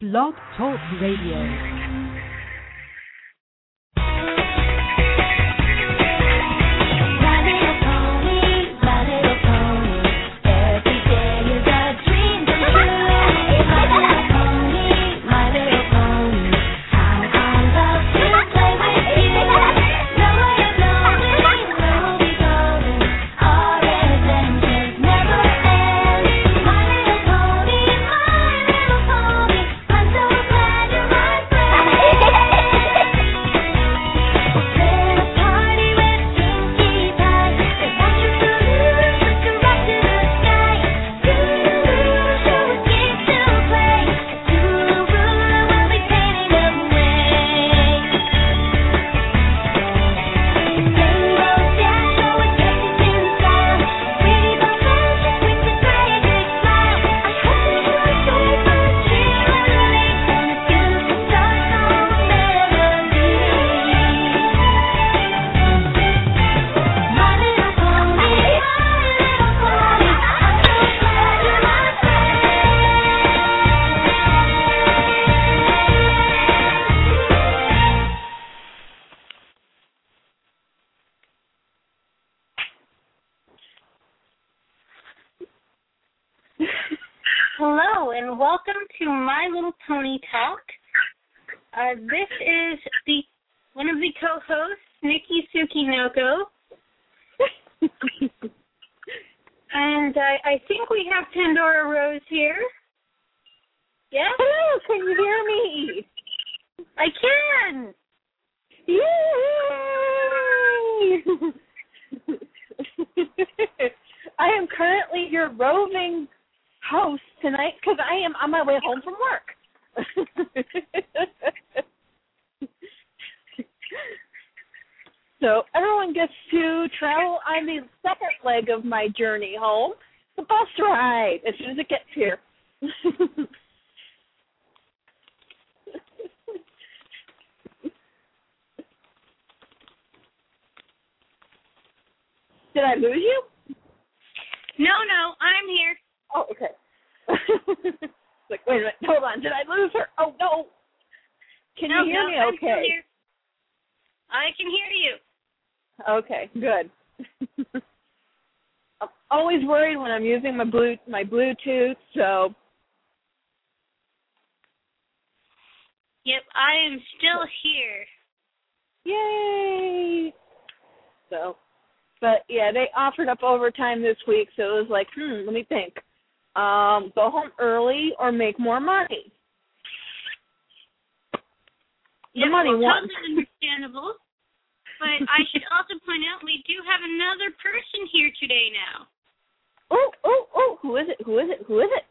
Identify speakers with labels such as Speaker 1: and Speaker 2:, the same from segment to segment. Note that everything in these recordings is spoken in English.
Speaker 1: Blog Talk Radio.
Speaker 2: Uh, this is the one of the co-hosts, Nikki Tsukinoko, and I, I think we have Pandora Rose here. Yes,
Speaker 3: Hello, can you hear me?
Speaker 2: I can.
Speaker 3: Yay! I am currently your roving host tonight because I am on my way home from work. so everyone gets to travel on the second leg of my journey home, the bus ride, as soon as it gets here. Did I lose you?
Speaker 2: No, no, I'm here.
Speaker 3: Oh, okay. like, wait a minute, hold on. Did I lose her? Oh no. Can
Speaker 2: no,
Speaker 3: you hear
Speaker 2: no,
Speaker 3: me
Speaker 2: I'm
Speaker 3: okay?
Speaker 2: here. I can hear you.
Speaker 3: Okay, good. I'm always worried when I'm using my blue my Bluetooth, so
Speaker 2: Yep, I am still here.
Speaker 3: yay. So but yeah, they offered up overtime this week, so it was like, hmm, let me think. Um, go home early or make more money. The
Speaker 2: Yep,
Speaker 3: money
Speaker 2: well,
Speaker 3: won.
Speaker 2: Understandable. But I should also point out we do have another person here today now.
Speaker 3: Oh, oh, oh, who is it? Who is it? Who is it?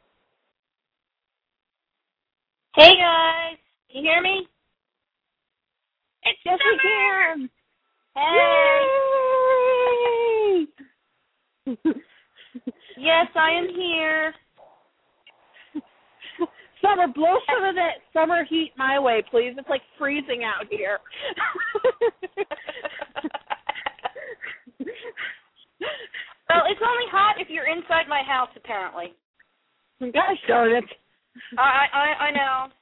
Speaker 2: Hey guys, can you hear me? It's
Speaker 3: Yes, we can.
Speaker 2: Hey. Yes, I am here.
Speaker 3: Summer, blow some of that summer heat my way, please. It's like freezing out here.
Speaker 2: Well, it's only hot if you're inside my house, apparently.
Speaker 3: Gosh darn it.
Speaker 2: I I I know.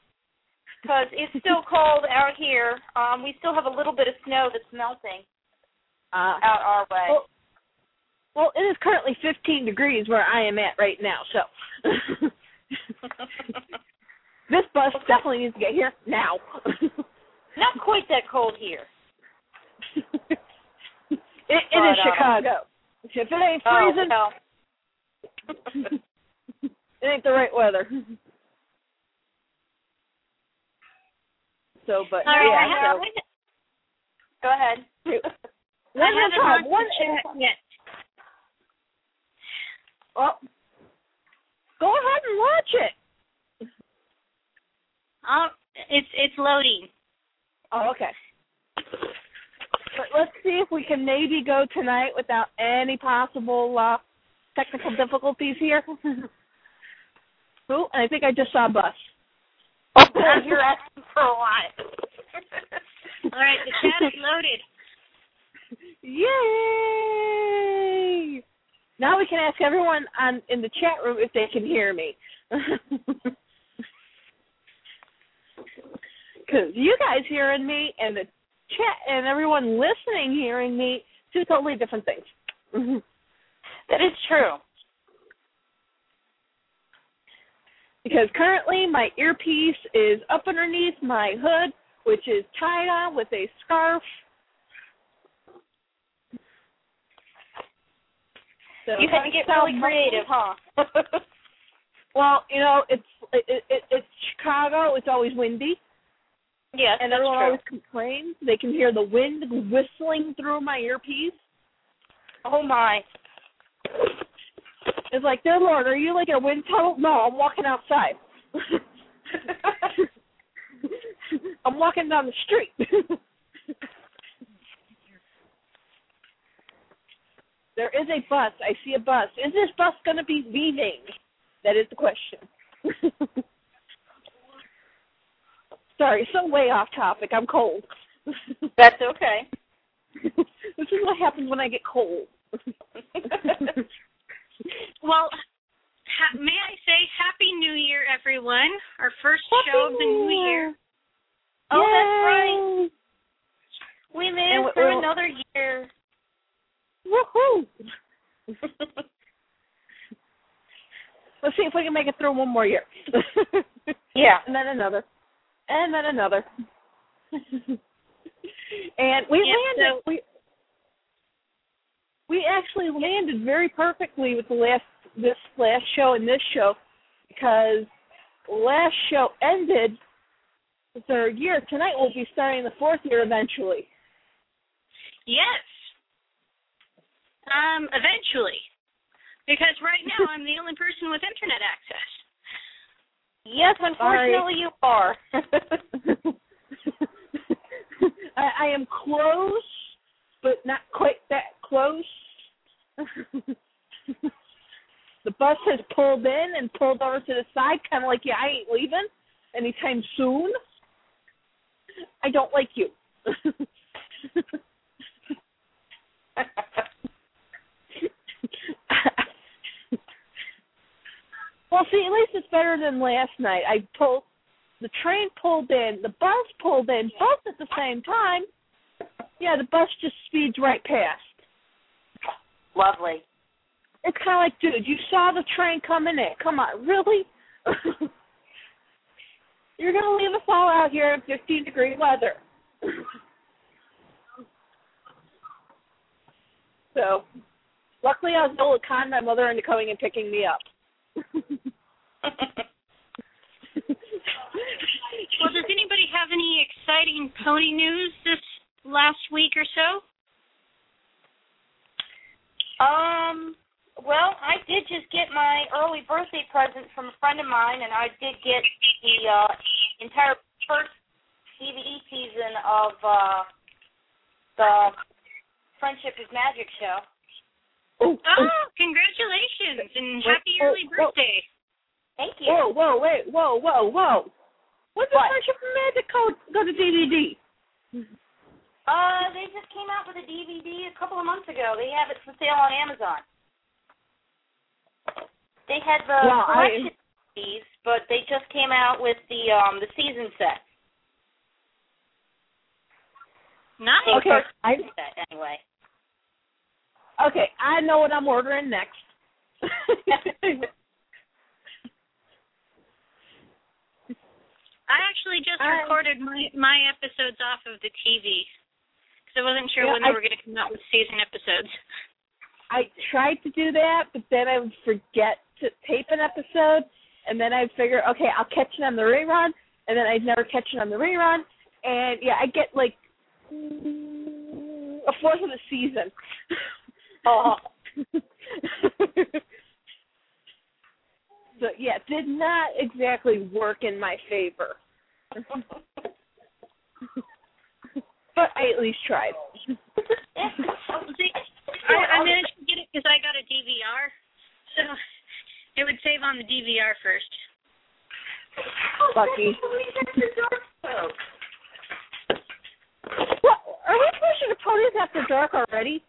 Speaker 2: Because it's still cold out here. Um, we still have a little bit of snow that's melting
Speaker 3: Uh,
Speaker 2: out our way.
Speaker 3: well, well, it is currently 15 degrees where I am at right now, so this bus definitely needs to get here now.
Speaker 2: Not quite that cold here.
Speaker 3: it, it is
Speaker 2: But, uh,
Speaker 3: Chicago. If it ain't
Speaker 2: Oh,
Speaker 3: freezing,
Speaker 2: no.
Speaker 3: it ain't the right weather. So, but
Speaker 2: All right,
Speaker 3: yeah,
Speaker 2: I have
Speaker 3: so-
Speaker 2: one. Go ahead.
Speaker 3: One
Speaker 2: I
Speaker 3: at a
Speaker 2: haven't
Speaker 3: time.
Speaker 2: launched
Speaker 3: One
Speaker 2: yet.
Speaker 3: Well, go ahead and launch it.
Speaker 2: Oh, it's it's loading.
Speaker 3: Oh, okay. But let's see if we can maybe go tonight without any possible uh, technical difficulties here. Ooh, and I think I just saw a bus.
Speaker 2: Now you're asking for a lot. All right, the chat is loaded.
Speaker 3: Yay! Now we can ask everyone on in the chat room if they can hear me. Because you guys hearing me and the chat and everyone listening hearing me, two totally different things.
Speaker 4: That is true.
Speaker 3: because currently my earpiece is up underneath my hood, which is tied on with a scarf. So
Speaker 4: You had to get really creative, huh?
Speaker 3: Well, you know, it's it, it, it's Chicago. It's always windy,
Speaker 4: yes,
Speaker 3: and everyone
Speaker 4: true.
Speaker 3: always complains. They can hear the wind whistling through my earpiece.
Speaker 4: Oh my.
Speaker 3: It's like, dear Lord, are you like in a wind tunnel? No, I'm walking outside. I'm walking down the street. There is a bus. I see a bus. Is this bus going to be leaving? That is the question. Sorry, so way off topic. I'm cold.
Speaker 4: That's okay.
Speaker 3: this is what happens when I get cold.
Speaker 2: Well, ha- may I say Happy New Year, everyone? Our first show of the new year.
Speaker 4: Oh, that's right. We made it through another year.
Speaker 3: Woohoo! Let's see if we can make it through one more year.
Speaker 4: yeah.
Speaker 3: and then another. And then another. and we landed
Speaker 2: so-
Speaker 3: we we actually landed very perfectly with the last this last show and this show because last show ended the third year. Tonight we'll be starting the fourth year eventually.
Speaker 2: Yes. Um, eventually. Because right now I'm the only person with internet access.
Speaker 4: Yes, unfortunately you are.
Speaker 3: I, I am close, but not quite that close. the bus has pulled in and pulled over to the side, kind of like, yeah, I ain't leaving anytime soon. I don't like you. well, see, at least it's better than last night. I pulled, the train pulled in, the bus pulled in, both at the same time. Yeah, the bus just speeds right past.
Speaker 4: Lovely.
Speaker 3: It's kind of like, dude, you saw the train coming in. Come on, really? You're gonna leave us all out here in 15 degree weather. so, luckily, I was able to con my mother into coming and picking me up.
Speaker 2: Well, does anybody have any exciting pony news this last week or so?
Speaker 4: Um, well, I did just get my early birthday present from a friend of mine, and I did get the uh, entire first DVD season of uh, the Friendship is Magic show.
Speaker 3: Oh,
Speaker 2: Oh, congratulations and happy
Speaker 3: Oh,
Speaker 2: early
Speaker 3: oh.
Speaker 2: birthday.
Speaker 4: Thank you.
Speaker 3: whoa, whoa, wait, whoa, whoa, whoa. When did
Speaker 4: What?
Speaker 3: Friendship and Magic Code go to DVD?
Speaker 4: Uh, they just came out with a DVD a couple of months ago. They have it for sale on Amazon. They had the
Speaker 3: Well, I-
Speaker 4: DVDs, but they just came out with the um the season set.
Speaker 2: Nice.
Speaker 4: The
Speaker 3: Okay,
Speaker 4: first
Speaker 3: I
Speaker 4: set anyway.
Speaker 3: Okay, I know what I'm ordering next.
Speaker 2: I actually just
Speaker 3: I-
Speaker 2: recorded my my episodes off of the TV because I wasn't sure
Speaker 3: Yeah,
Speaker 2: when they
Speaker 3: I-
Speaker 2: were going to come out with season episodes.
Speaker 3: I tried to do that, but then I would forget to tape an episode, and then I'd figure, okay, I'll catch it on the rerun, and then I'd never catch it on the rerun, and yeah, I get like a fourth of the season.
Speaker 4: Oh.
Speaker 3: so yeah, did not exactly work in my favor, but I at least tried.
Speaker 2: See, I, I managed to get it because I got a DVR, so it would save on the DVR first.
Speaker 3: Lucky. What? Are we pushing the ponies after dark already?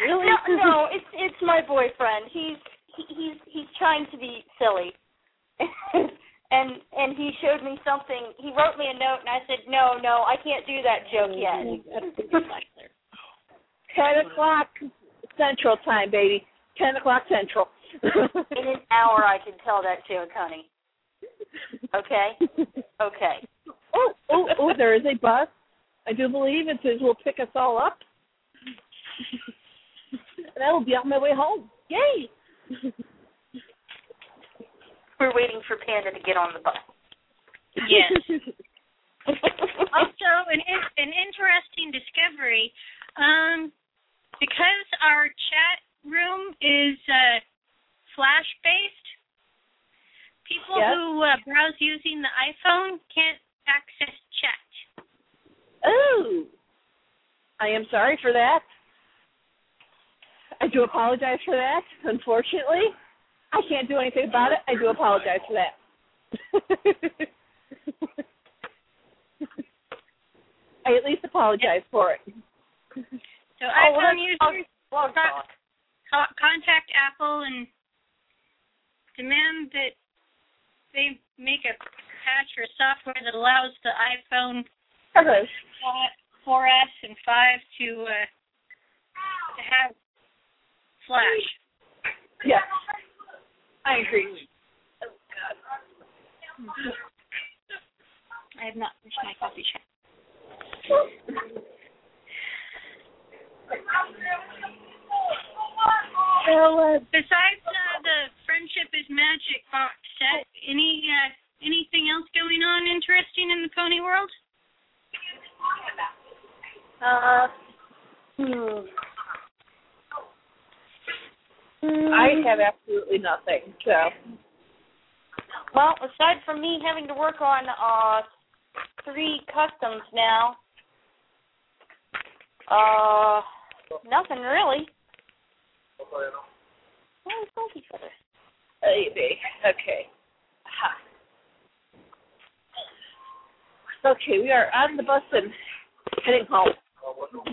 Speaker 3: Really?
Speaker 4: No, no, it's it's my boyfriend. He's he, he's he's trying to be silly, and and he showed me something. He wrote me a note, and I said, "No, no, I can't do that joke yet."
Speaker 3: Ten o'clock Central Time, baby. Ten o'clock Central.
Speaker 4: In an hour, I can tell that joke, honey. Okay, okay.
Speaker 3: Oh, oh, oh! There is a bus. I do believe it says will pick us all up. And I will be on my way home. Yay!
Speaker 4: We're waiting for Panda to get on the bus.
Speaker 2: Yes. also, an in- an interesting discovery. Um, because our chat room is uh, flash based, people
Speaker 3: Yes.
Speaker 2: who uh, browse using the iPhone can't access chat.
Speaker 3: oh, I am sorry for that. I do apologize for that. Unfortunately, I can't do anything about it. I do apologize for that. I at least apologize for it.
Speaker 2: So
Speaker 4: Oh, well,
Speaker 2: iPhone
Speaker 4: that's-
Speaker 2: users co- contact Apple and demand that they make a patch or software that allows the iPhone
Speaker 3: Okay.
Speaker 2: 4S and 5 to uh, to have Flash.
Speaker 3: Yes. I agree.
Speaker 2: I have not finished my coffee chat. So uh, besides uh, the Friendship is Magic box set, any uh, anything else going on interesting in the pony world?
Speaker 3: Uh, hmm. I have absolutely nothing. So
Speaker 4: Well, aside from me having to work on uh three customs now, uh, nothing really. Thank you for this.
Speaker 3: maybe. Okay. Aha. Okay, we are on the bus and heading home.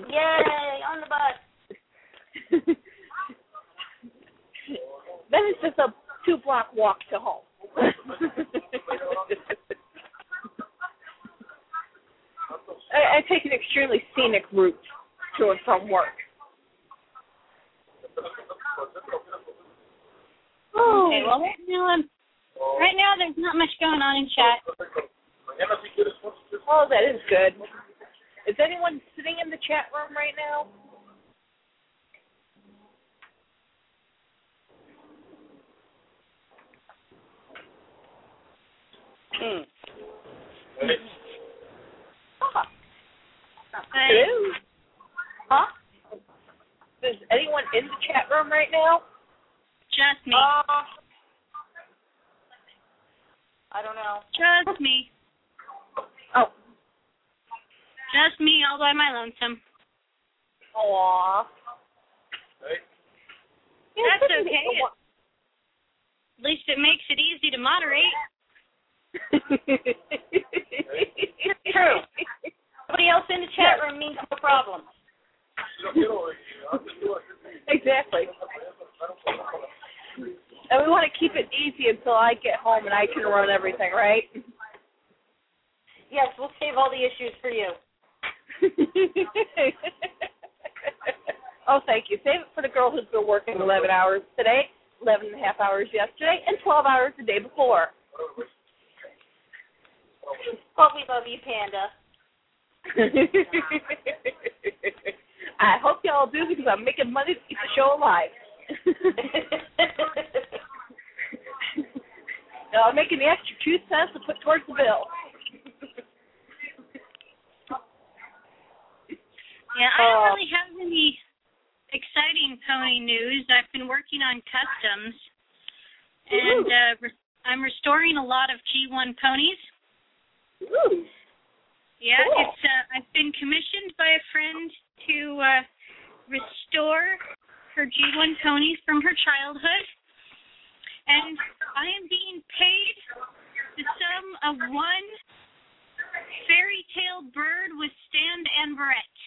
Speaker 4: Yay, on the bus.
Speaker 3: then it's just a two block walk to home. I, I take an extremely scenic route to and from work. Oh,
Speaker 2: Okay, well right now, um, right now there's not much going on in chat.
Speaker 3: oh, that is good. Is anyone sitting in the chat room right now?
Speaker 4: Huh?
Speaker 3: Is anyone in the chat room right now?
Speaker 2: just me,
Speaker 4: Uh, I don't know.
Speaker 2: just me,
Speaker 3: Oh,
Speaker 2: just me all by my lonesome.
Speaker 3: aw.
Speaker 2: That's okay. At least it makes it easy to moderate.
Speaker 4: True. Somebody else in the chat room means no problem.
Speaker 3: exactly. And we want to keep it easy until I get home and I can run everything, right?
Speaker 4: Yes, we'll save all the issues for you.
Speaker 3: oh, thank you. Save it for the girl who's been working 11 hours today, 11 and a half hours yesterday, and 12 hours the day before.
Speaker 4: But we love you, Panda.
Speaker 3: I hope y'all do because I'm making money to keep the show alive. now I'm making the extra two cents to put towards the bill.
Speaker 2: Yeah, I don't
Speaker 3: Uh,
Speaker 2: really have any exciting pony news. I've been working on customs, and uh, I'm restoring a lot of G1 ponies.
Speaker 3: Ooh.
Speaker 2: Yeah,
Speaker 3: Cool.
Speaker 2: it's uh, I've been commissioned by a friend to uh, restore her G1 ponies from her childhood, and I am being paid the sum of one fairy tale bird with stand and barrette.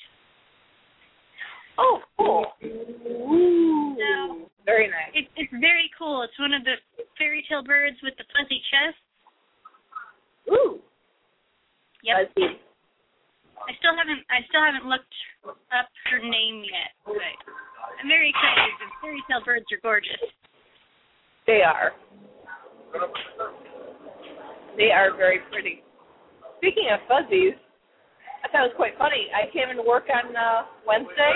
Speaker 3: Oh, cool. Ooh.
Speaker 2: So-
Speaker 3: Very nice.
Speaker 2: It, it's very cool. It's one of the fairy tale birds with the fuzzy chest.
Speaker 3: Ooh.
Speaker 2: Yep.
Speaker 3: Fuzzy.
Speaker 2: I still haven't I still haven't looked up her name yet, but I'm very excited. The fairy tale birds are gorgeous.
Speaker 3: They are. They are very pretty. Speaking of fuzzies, I thought it was quite funny. I came into work on uh, Wednesday.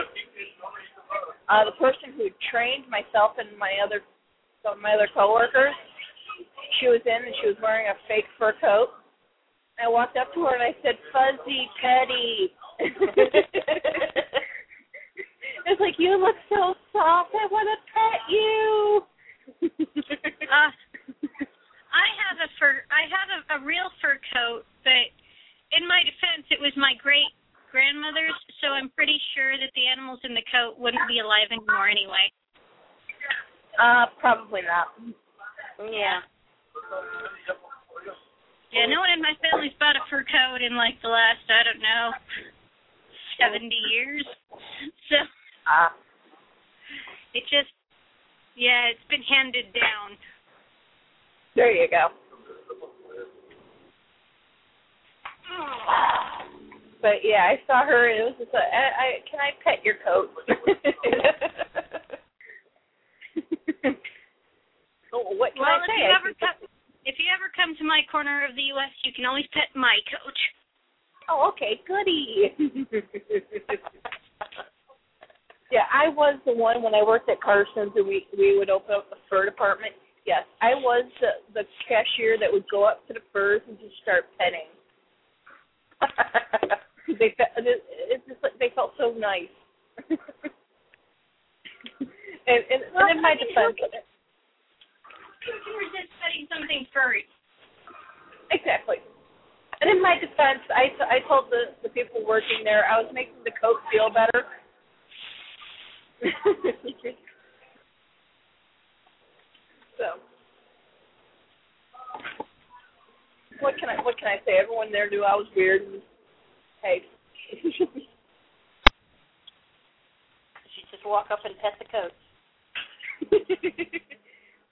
Speaker 3: Uh, the person who trained myself and my other some of my other coworkers, she was in and she was wearing a fake fur coat. I walked up to her and I said, "Fuzzy Petty." it's like you look so soft. I want to pet you.
Speaker 2: Uh, I have a fur I have a, a real fur coat, but in my defense, it was my great grandmother's, so I'm pretty sure that the animals in the coat wouldn't be alive anymore anyway.
Speaker 3: Uh, probably not.
Speaker 4: Yeah.
Speaker 2: Yeah, no one in my family's bought a fur coat in like the last I don't know seventy years. So
Speaker 3: Uh,
Speaker 2: it just yeah, it's been handed down.
Speaker 3: there you go. But yeah, I saw her and it was just a, I, I can I pet your coat? what can
Speaker 2: Well,
Speaker 3: I
Speaker 2: if
Speaker 3: say?
Speaker 2: you
Speaker 3: I
Speaker 2: ever
Speaker 3: can-
Speaker 2: come, if you ever come to my corner of the U.S., you can always pet my coat.
Speaker 3: Oh, okay, goody. yeah, I was the one when I worked at Carson's and we we would open up the fur department. Yes, I was the the cashier that would go up to the furs and just start petting. they it's just like they felt so nice. and and,
Speaker 2: Well,
Speaker 3: and in my
Speaker 2: I mean,
Speaker 3: defense,
Speaker 2: You can resist petting something furry.
Speaker 3: exactly. And in my defense, I t- I told the the people working there I was making the coat feel better. so, what can I what can I say? Everyone there knew I was weird. And, hey,
Speaker 4: She should just walk up and pet the coat.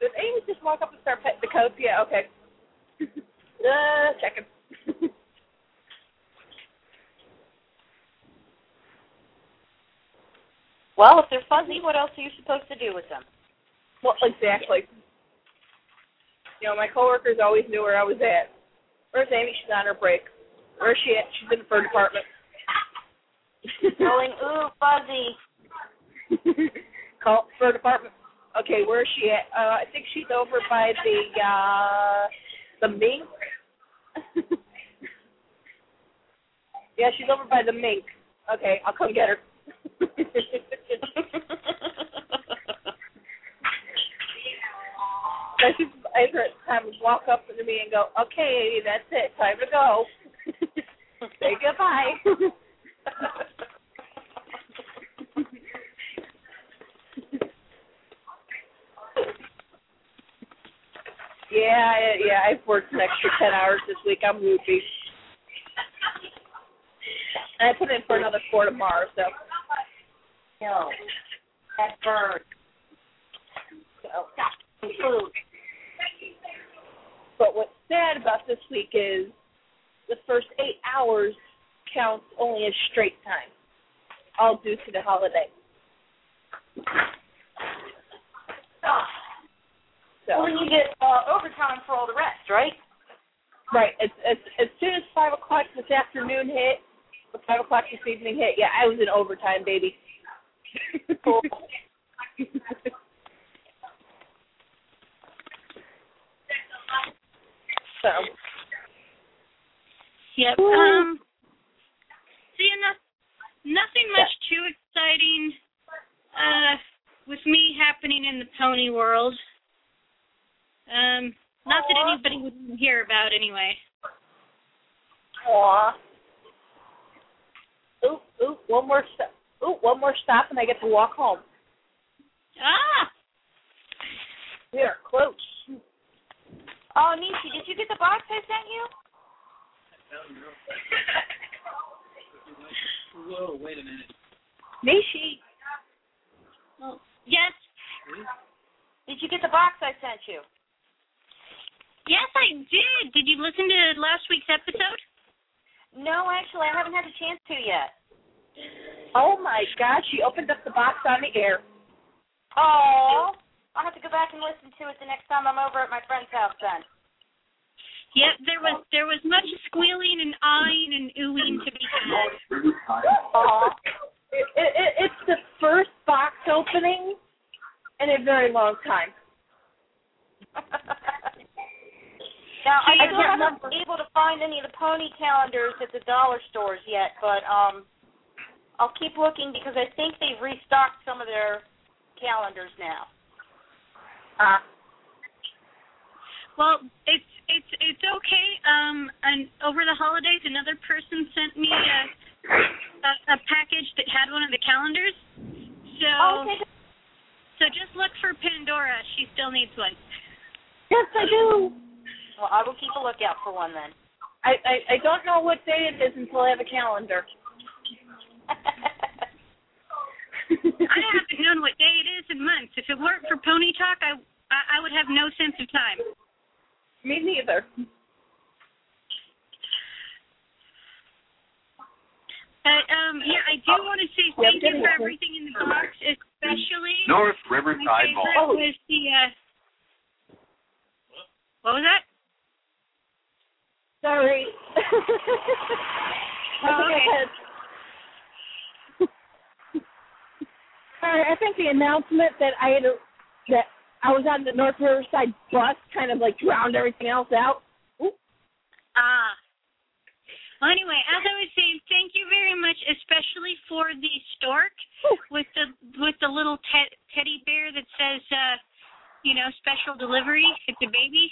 Speaker 3: Did Amy just walk up and start petting the coats? Yeah, okay. Uh, checking.
Speaker 4: Well, if they're fuzzy, what else are you supposed to do with them?
Speaker 3: well, exactly. You know, my coworkers always knew where I was at. Where's Amy? She's on her break. Where's she at? She's in the fur department.
Speaker 4: Going, ooh, fuzzy.
Speaker 3: Call fur department. Okay, where is she at? Uh, I think she's over by the uh the mink. yeah, she's over by the mink. Okay, I'll come get her. I just time to walk up to me and go, okay, that's it, time to go. Say goodbye. Yeah, yeah, I've worked an extra ten hours this week. I'm loopy. And I put in for another four tomorrow, so
Speaker 4: no, that bird. So, food.
Speaker 3: But what's sad about this week is the first eight hours counts only as straight time, all due to the holiday. Oh. So,
Speaker 4: Well, you get uh, overtime for all the rest, right?
Speaker 3: right, as, as, as soon as 5 o'clock this afternoon hit, or 5 o'clock this evening hit, yeah, I was in overtime, baby.
Speaker 4: Cool.
Speaker 3: so,
Speaker 2: Yep.
Speaker 3: Ooh.
Speaker 2: Um. So yeah, no, nothing much too exciting uh, with me happening in the pony world. Not that anybody would hear about anyway.
Speaker 3: aw. Oop, oop, one more stop. Oop, one more stop and I get to walk home.
Speaker 2: Ah,
Speaker 3: We are close.
Speaker 4: Oh, Nishi, did you get the box I sent you?
Speaker 5: Whoa, wait a minute.
Speaker 3: Nishi.
Speaker 2: well, yes.
Speaker 4: Did you get the box I sent you?
Speaker 2: Yes, I did. Did you listen to last week's episode?
Speaker 4: No, actually, I haven't had a chance to yet.
Speaker 3: Oh my God, she opened up the box on the air.
Speaker 4: Oh, I'll have to go back and listen to it the next time I'm over at my friend's house then.
Speaker 2: Yep, there was there was much squealing and eyeing and oohing to be had.
Speaker 3: Aw. It, it, it, it's the first box opening in a very long time.
Speaker 4: now, I
Speaker 2: I
Speaker 4: haven't been able to find any of the pony calendars at the dollar stores yet, but um, I'll keep looking because I think they've restocked some of their calendars now.
Speaker 3: Uh,
Speaker 2: Well, it's it's it's okay. Um, and over the holidays, another person sent me a a, a package that had one of the calendars. So
Speaker 4: Oh, okay.
Speaker 2: so just look for Pandora. She still needs one.
Speaker 3: yes, I do.
Speaker 4: Well, I will keep a lookout for one then.
Speaker 3: I, I, I don't know what day it is until I have a calendar.
Speaker 2: I haven't known what day it is in months. If it weren't for Pony Talk, I I, I would have no sense of time.
Speaker 3: Me neither.
Speaker 2: But um, yeah, I do want to say
Speaker 3: Yeah,
Speaker 2: thank you for everything in the box, especially
Speaker 5: North River
Speaker 2: my
Speaker 5: Tide
Speaker 2: favorite was the uh, what was that?
Speaker 3: Sorry.
Speaker 2: Oh, okay.
Speaker 3: Sorry, I think the announcement that I had a, that I was on the North Riverside bus kind of like drowned everything else out. Ooh.
Speaker 2: Ah. Well, anyway, as I was saying, thank you very much, especially for the stork with the with the little te- teddy bear that says, uh, you know, special delivery. It's a baby.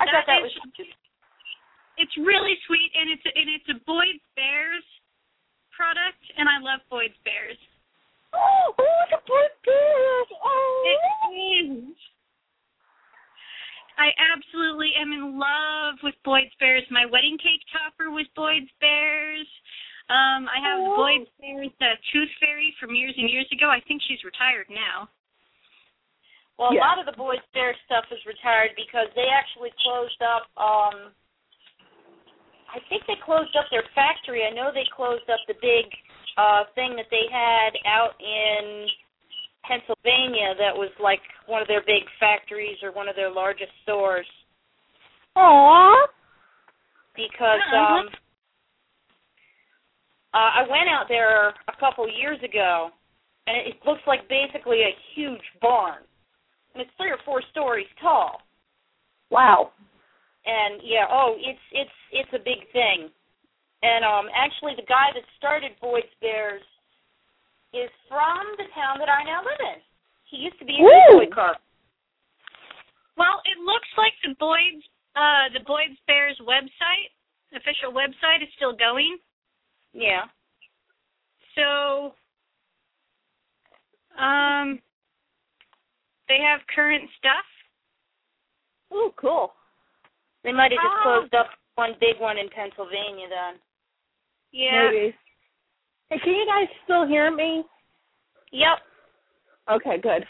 Speaker 4: I thought that was
Speaker 2: is- It's really sweet, and it's a, and it's a Boyd's Bears product, and I love Boyd's Bears.
Speaker 3: Oh, oh, the bird bears. Oh.
Speaker 2: It is. I absolutely am in love with Boyd's Bears. My wedding cake topper was Boyd's Bears. Um, I have
Speaker 3: Aw.
Speaker 2: Boyd's Bears the Tooth Fairy from years and years ago. I think she's retired now.
Speaker 4: Well, a
Speaker 3: Yeah.
Speaker 4: lot of the Boyd's Bear stuff is retired because they actually closed up. um I think they closed up their factory. I know they closed up the big uh thing that they had out in Pennsylvania that was like one of their big factories or one of their largest stores
Speaker 3: Aw.
Speaker 4: because
Speaker 2: Uh-uh.
Speaker 4: um uh, I went out there a couple years ago and it looks like basically a huge barn. And it's three or four stories tall.
Speaker 3: Wow.
Speaker 4: and yeah, oh, it's it's it's a big thing. And um actually the guy that started Boyd's Bears is from the town that I now live in. He used to be a
Speaker 3: Woo!
Speaker 4: toy car.
Speaker 2: Well, it looks like the Boyd's uh the Boyd's Bears website, official website is still going.
Speaker 4: Yeah.
Speaker 2: So um they have current stuff.
Speaker 3: Oh, cool.
Speaker 4: They might have just
Speaker 2: Oh.
Speaker 4: closed up one big one in Pennsylvania then.
Speaker 2: Yeah.
Speaker 3: Maybe. Hey, can you guys still hear me?
Speaker 4: Yep.
Speaker 3: Okay, good.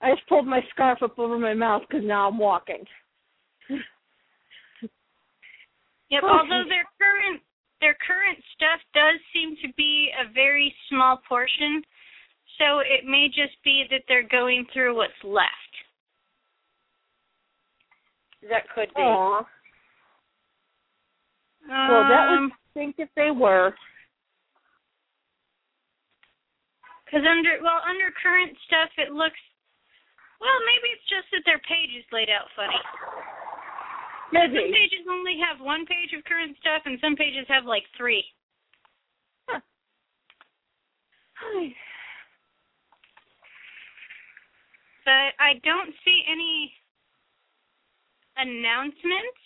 Speaker 3: I just pulled my scarf up over my mouth because now I'm walking.
Speaker 2: Yep.
Speaker 3: Oh,
Speaker 2: Although their current their current stuff does seem to be a very small portion, so it may just be that they're going through what's left.
Speaker 4: That could be.
Speaker 3: Aw. Well, that
Speaker 2: Um,
Speaker 3: would think if they were.
Speaker 2: Because under well under current stuff it looks well maybe it's just that their page is laid out funny. Maybe Some
Speaker 3: Maybe.
Speaker 2: pages only have one page of current stuff and some pages have like three. But I don't see any announcements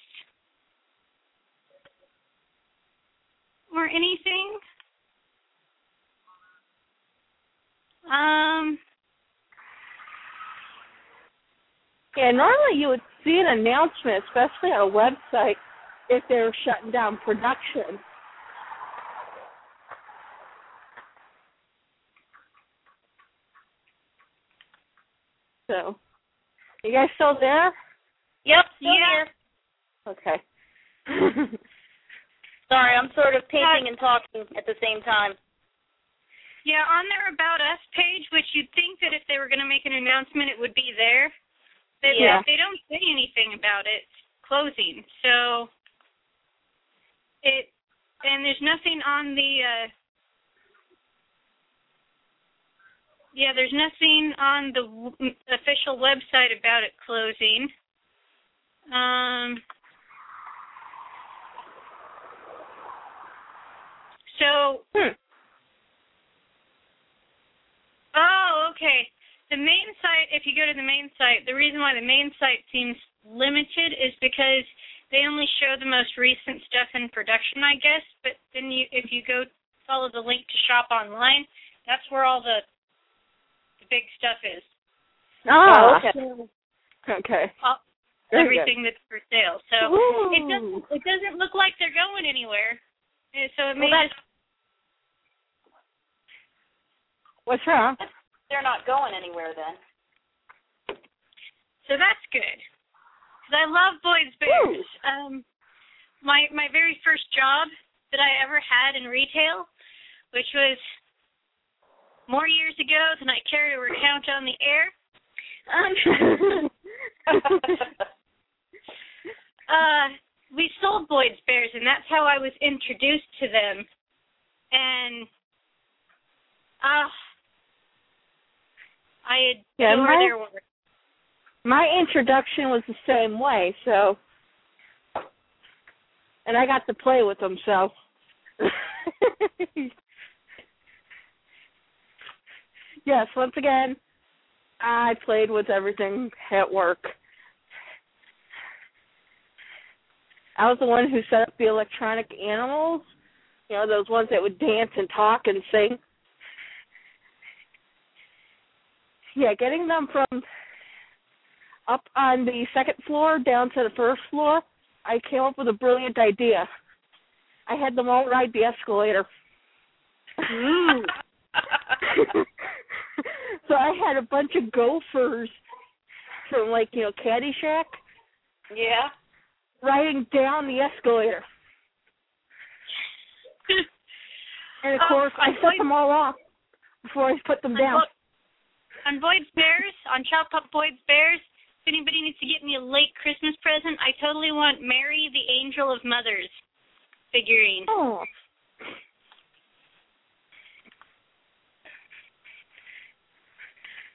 Speaker 2: or anything. Um
Speaker 3: Yeah, normally you would see an announcement, especially on a website, if they were shutting down production. So, you guys still there?
Speaker 4: Yep, still
Speaker 2: Yeah.
Speaker 4: here.
Speaker 3: Okay.
Speaker 4: Sorry, I'm sort of painting and talking at the same time.
Speaker 2: Yeah, on their About Us page, which you'd think that if they were going to make an announcement, it would be there. They,
Speaker 3: Yeah.
Speaker 2: they don't say anything about it closing. So it and there's nothing on the uh yeah, there's nothing on the w- official website about it closing. Um So
Speaker 3: Hmm.
Speaker 2: Oh, okay. The main site, if you go to the main site, the reason why the main site seems limited is because they only show the most recent stuff in production, I guess. But then you, if you go follow the link to shop online, that's where all the the big stuff is.
Speaker 3: Ah.
Speaker 4: okay.
Speaker 3: Okay.
Speaker 2: All,
Speaker 3: Very good.
Speaker 2: everything that's for sale. So it doesn't it doesn't look like they're going anywhere. So it may
Speaker 4: Well,
Speaker 2: just
Speaker 3: What's wrong?
Speaker 4: They're not going anywhere then.
Speaker 2: So that's good. Because I love Boyd's Bears. Um, my my very first job that I ever had in retail, which was more years ago than I care to recount on the air. Um, uh, we sold Boyd's Bears, and that's how I was introduced to them. And uh, I
Speaker 3: Yeah, my-
Speaker 2: their work.
Speaker 3: My introduction was the same way, so and I got to play with them, so yes, once again, I played with everything at work. I was the one who set up the electronic animals, you know, those ones that would dance and talk and sing. Yeah, getting them from up on the second floor down to the first floor, I came up with a brilliant idea. I had them all ride the escalator.
Speaker 2: Ooh. Mm.
Speaker 3: so I had a bunch of gophers from like, you know, Caddyshack
Speaker 4: yeah.
Speaker 3: riding down the escalator. And of
Speaker 2: Oh,
Speaker 3: course I set them all off before I put them
Speaker 2: on
Speaker 3: down.
Speaker 2: Bo- on Boyd's Bears, on Chop Up Boyd's Bears, if anybody needs to get me a late Christmas present, I totally want Mary, the Angel of Mothers figurine.
Speaker 3: Oh.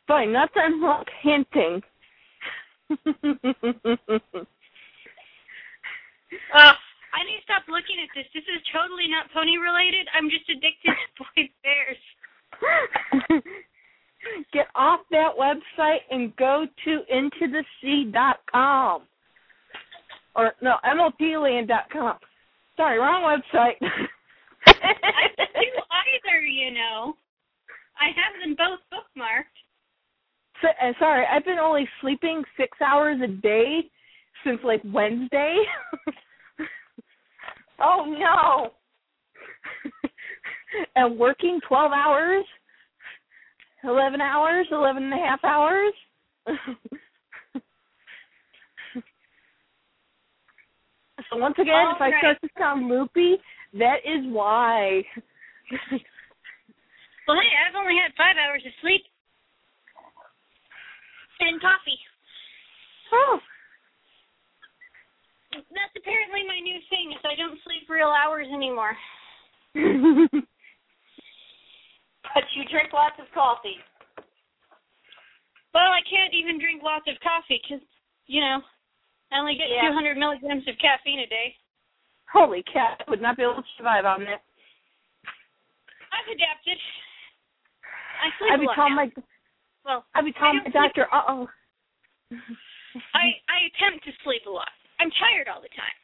Speaker 3: Fine, nothing like hinting.
Speaker 2: Uh, I need to stop looking at this. This is totally not pony related. I'm just addicted to Boyd's Bears.
Speaker 3: Get off that website and go to intothesea.com. Or no, MLPland.com. Sorry, wrong website.
Speaker 2: I do either, you know. I have them both bookmarked.
Speaker 3: So, uh, sorry, I've been only sleeping six hours a day since like Wednesday.
Speaker 4: Oh no.
Speaker 3: and working 12 hours, 11 hours, 11 and a half hours. so once again, if I
Speaker 2: All
Speaker 3: start to sound loopy, that is why.
Speaker 2: Well, hey, I've only had five hours of sleep and coffee.
Speaker 3: oh,
Speaker 2: That's apparently my new thing. Is I don't sleep real hours anymore.
Speaker 4: But you drink lots of coffee.
Speaker 2: Well, I can't even drink lots of coffee because, you know, I only get
Speaker 4: Yeah.
Speaker 2: 200 milligrams of caffeine a day.
Speaker 3: Holy cat, I would not be able to survive on that.
Speaker 2: I've adapted. I sleep
Speaker 3: I'd
Speaker 2: a lot now.
Speaker 3: my
Speaker 2: Well,
Speaker 3: I'd be telling
Speaker 2: I
Speaker 3: my
Speaker 2: don't sleep-
Speaker 3: doctor, uh oh.
Speaker 2: I I attempt to sleep a lot. I'm tired all the time.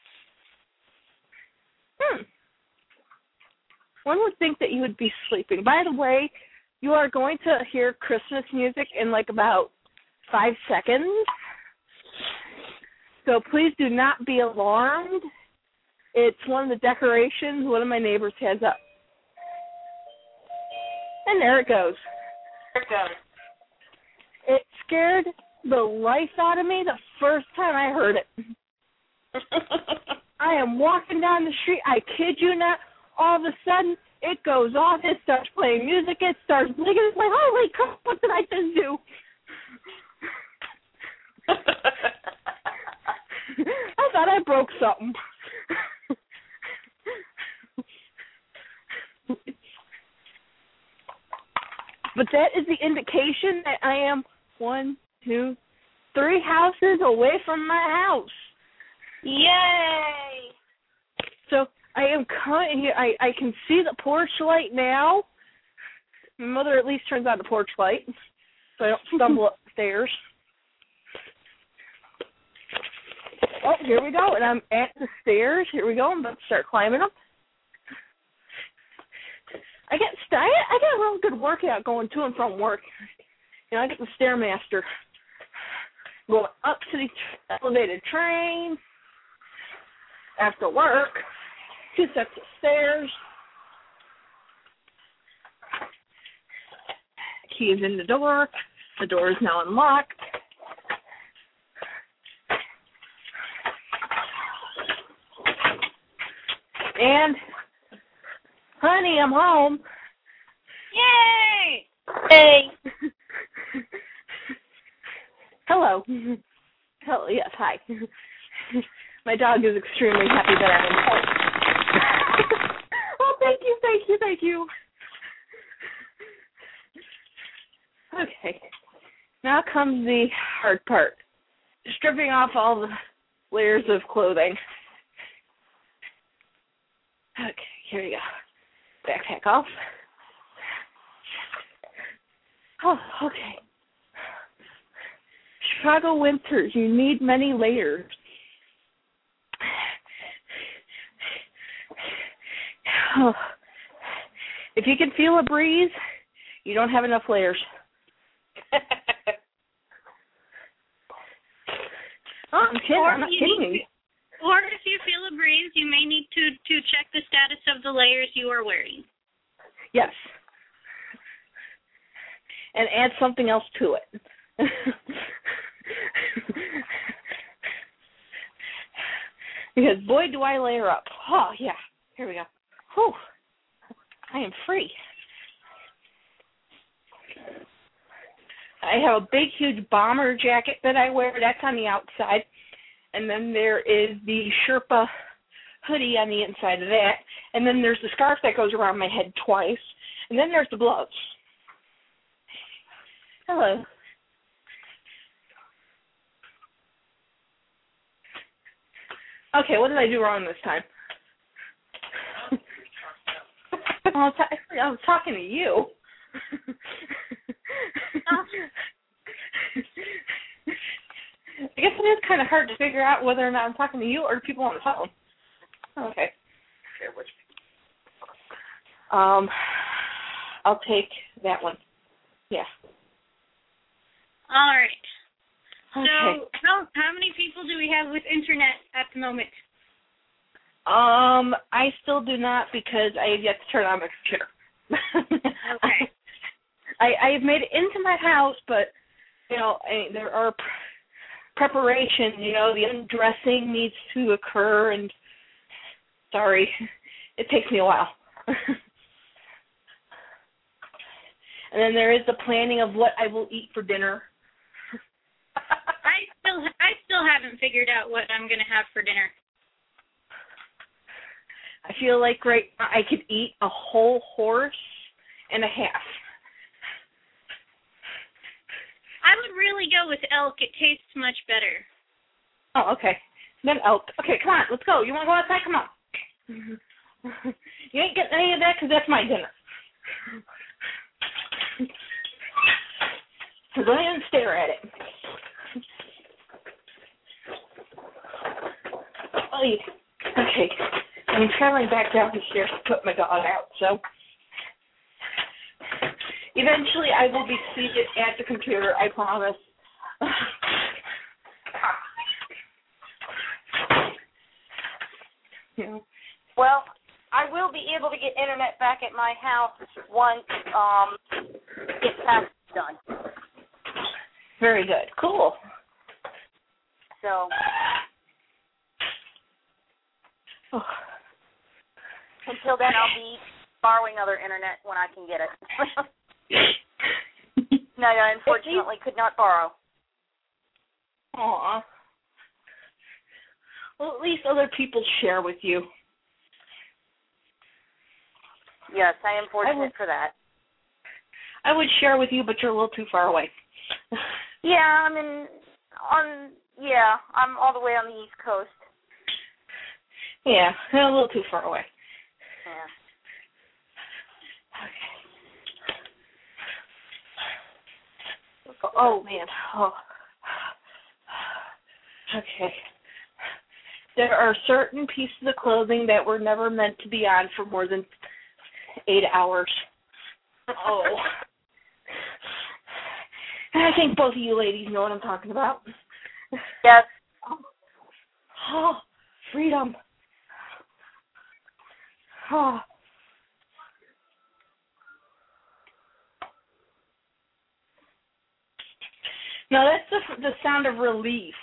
Speaker 3: Hmm. One would think that you would be sleeping. By the way, you are going to hear Christmas music in like about five seconds. So please do not be alarmed. It's one of the decorations one of my neighbors has up. And there it goes.
Speaker 4: There it goes.
Speaker 3: It scared the life out of me the first time I heard it. I am walking down the street. I kid you not. All of a sudden, it goes off. It starts playing music. It starts blinking. It's like, holy crap! What did I just do? I thought I broke something. but that is the indication that I am one, two, three houses away from my house.
Speaker 4: Yay!
Speaker 3: So I am coming here. I I can see the porch light now. My mother at least turns on the porch light, so I don't stumble upstairs. Oh, here we go, and I'm at the stairs. Here we go. I'm about to start climbing them. I get I I get a real good workout going to and from work. I get the stairmaster going up to the elevated train after work, two sets of stairs. Key is in the door. The door is now unlocked. And, honey, I'm home.
Speaker 2: Yay!
Speaker 4: Yay!
Speaker 3: Hello. Hello. Yes. Hi. My dog is extremely happy that I'm in oh, thank you, thank you, thank you. Okay. Now comes the hard part. Stripping off all the layers of clothing. Okay, here we go. Backpack off. Oh, okay. Chicago winters, you need many layers. Oh. If you can feel a breeze, you don't have enough layers. Oh, I'm kidding.
Speaker 2: Or
Speaker 3: I'm not kidding
Speaker 2: need. Or if you feel a breeze, you may need to to check the status of the layers you are wearing.
Speaker 3: Yes. And add something else to it. because boy do I layer up. Oh yeah. Here we go. Whew. I am free. I have a big huge bomber jacket that I wear, that's on the outside. And then there is the Sherpa hoodie on the inside of that. And then there's the scarf that goes around my head twice. And then there's the gloves. Hello. Okay, what did I do wrong this time? I was, ta- I was talking to you. I guess it is kind of hard to figure out whether or not I'm talking to you or to people on the phone. Okay. Bear with. Um, I'll take that one. Yeah.
Speaker 2: All right.
Speaker 3: Okay.
Speaker 2: So how how many people do we have with internet at the moment?
Speaker 3: Um, I still do not because I have yet to turn on my computer.
Speaker 2: Okay.
Speaker 3: I I have made it into my house, but you know I, there are pr- preparation. You know, the undressing needs to occur, and sorry, it takes me a while. and then there is the planning of what I will eat for dinner.
Speaker 2: I still I still haven't figured out what I'm gonna have for dinner.
Speaker 3: I feel like right now I could eat a whole horse and a half.
Speaker 2: I would really go with elk. It tastes much better.
Speaker 3: Oh, okay. Then elk. Okay, come on, let's go. You want to go outside? Come on. you ain't getting any of that because that's my dinner. So go ahead and stare at it. Yeah. Okay. I'm traveling back down the stairs to put my dog out, so eventually I will be seated at the computer, I promise. yeah.
Speaker 4: Well, I will be able to get internet back at my house once um get tax done.
Speaker 3: Very good. Cool.
Speaker 4: So
Speaker 3: Oh.
Speaker 4: until then, I'll be borrowing other internet when I can get it. no, I unfortunately could not borrow.
Speaker 3: Aw. Well, at least other people share with you.
Speaker 4: Yes, I am
Speaker 3: I
Speaker 4: fortunate
Speaker 3: would-
Speaker 4: for that.
Speaker 3: I would share with you, but you're a little too far away.
Speaker 4: Yeah, I'm in on. Yeah, I'm all the way on the East Coast.
Speaker 3: Yeah, a little too far away.
Speaker 4: Yeah. Okay.
Speaker 3: Oh man. Oh. Okay. There are certain pieces of clothing that were never meant to be on for more than eight hours. Oh. And I think both of you ladies know what I'm talking about.
Speaker 4: Yes.
Speaker 3: Oh, freedom. Oh. That's the the sound of relief.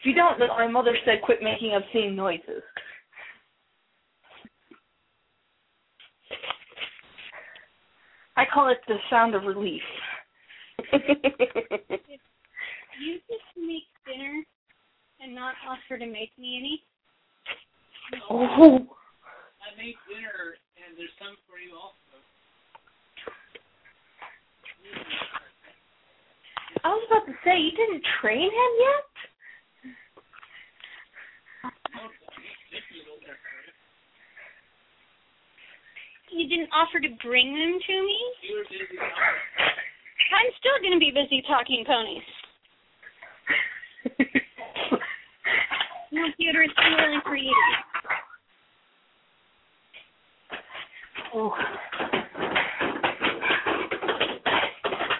Speaker 3: If you don't know, my mother said quit making obscene noises. I call it the sound of relief.
Speaker 2: You just make dinner and not offer to make me any.
Speaker 3: oh.
Speaker 5: I made dinner, and there's some for you also.
Speaker 3: I was about to say, you didn't train him yet?
Speaker 2: You didn't offer to bring them to me?
Speaker 5: You were busy.
Speaker 2: I'm still going to be busy talking ponies. No, Theodore, it's too early for you.
Speaker 3: Oh.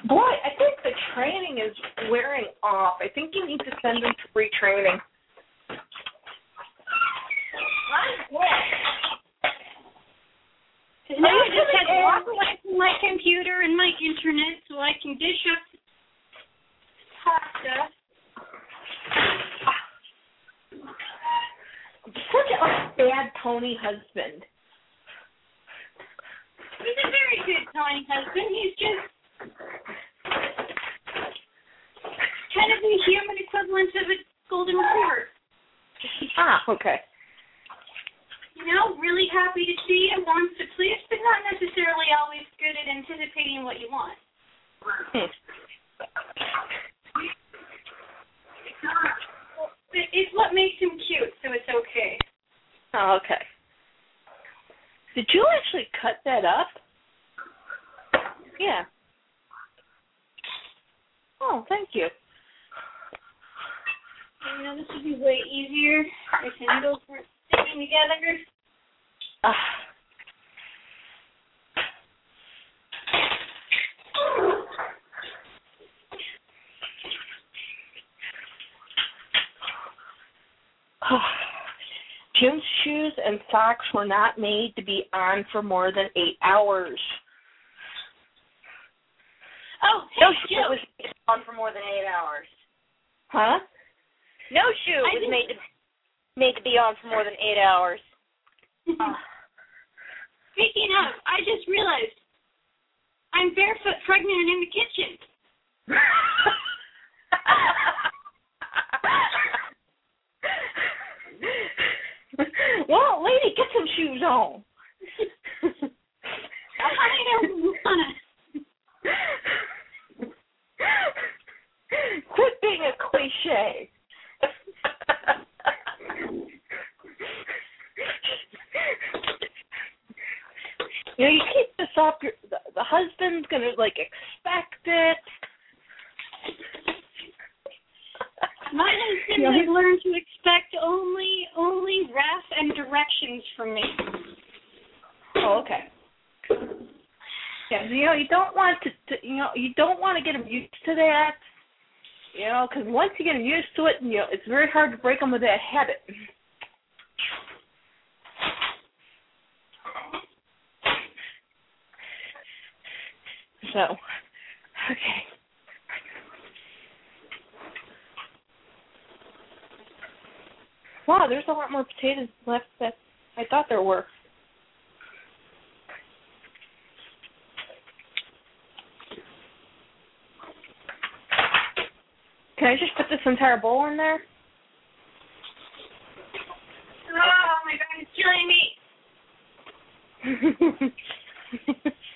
Speaker 3: Boy, I think the training is wearing off. I think you need to send him to retraining.
Speaker 2: No, I just
Speaker 3: gonna
Speaker 2: had to walk away from my computer and my internet so I can dish up pasta.
Speaker 3: Such a bad pony husband.
Speaker 2: He's a very good pony husband. He's just kind of the human equivalent of a golden retriever.
Speaker 3: Ah, okay.
Speaker 2: You know, really happy to see you, wants to please, but not necessarily always good at anticipating what you want.
Speaker 3: Hmm.
Speaker 2: It's what makes him cute, so it's okay.
Speaker 3: Oh, okay. Did you actually cut that up? Yeah. Oh, thank you.
Speaker 2: You know, this would be way easier if the needles weren't sticking together.
Speaker 3: Ah. Jim's shoes and socks were not made to be on for more than eight hours.
Speaker 2: Oh,
Speaker 4: No
Speaker 2: hey,
Speaker 4: shoe
Speaker 2: Joe.
Speaker 4: was on for more than eight hours.
Speaker 3: Huh?
Speaker 4: No shoe
Speaker 2: I
Speaker 4: was made to made to be on for more than eight hours. Ah.
Speaker 2: Speaking of, I just realized I'm barefoot pregnant and in the kitchen.
Speaker 3: well, lady, get some shoes on.
Speaker 2: I don't wanna.
Speaker 3: Quit being a cliche. you know, you keep this up. Your, the, the husband's gonna like expect it.
Speaker 2: My husband has learned to expect only only wrath and directions from me.
Speaker 3: Oh, okay. Yeah, you know, you don't want to, to you know, you don't want to get them used to that. You know, because once you get them used to it, you know, it's very hard to break them with that habit. So, okay. Wow, there's a lot more potatoes left than I thought there were. Can I just put this entire bowl in there?
Speaker 2: Oh my god, it's killing me.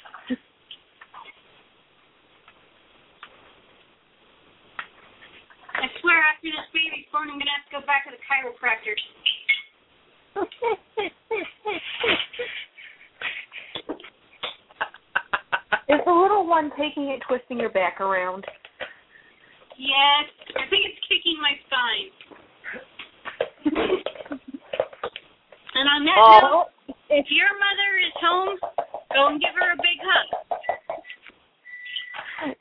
Speaker 2: I swear after this baby's born, I'm gonna have to go back to the chiropractor.
Speaker 3: Is the little one taking it, twisting your back around?
Speaker 2: Yes, I think it's kicking my spine. And on that oh. note,
Speaker 3: Oh,
Speaker 2: if your mother is home, go and give her a big hug.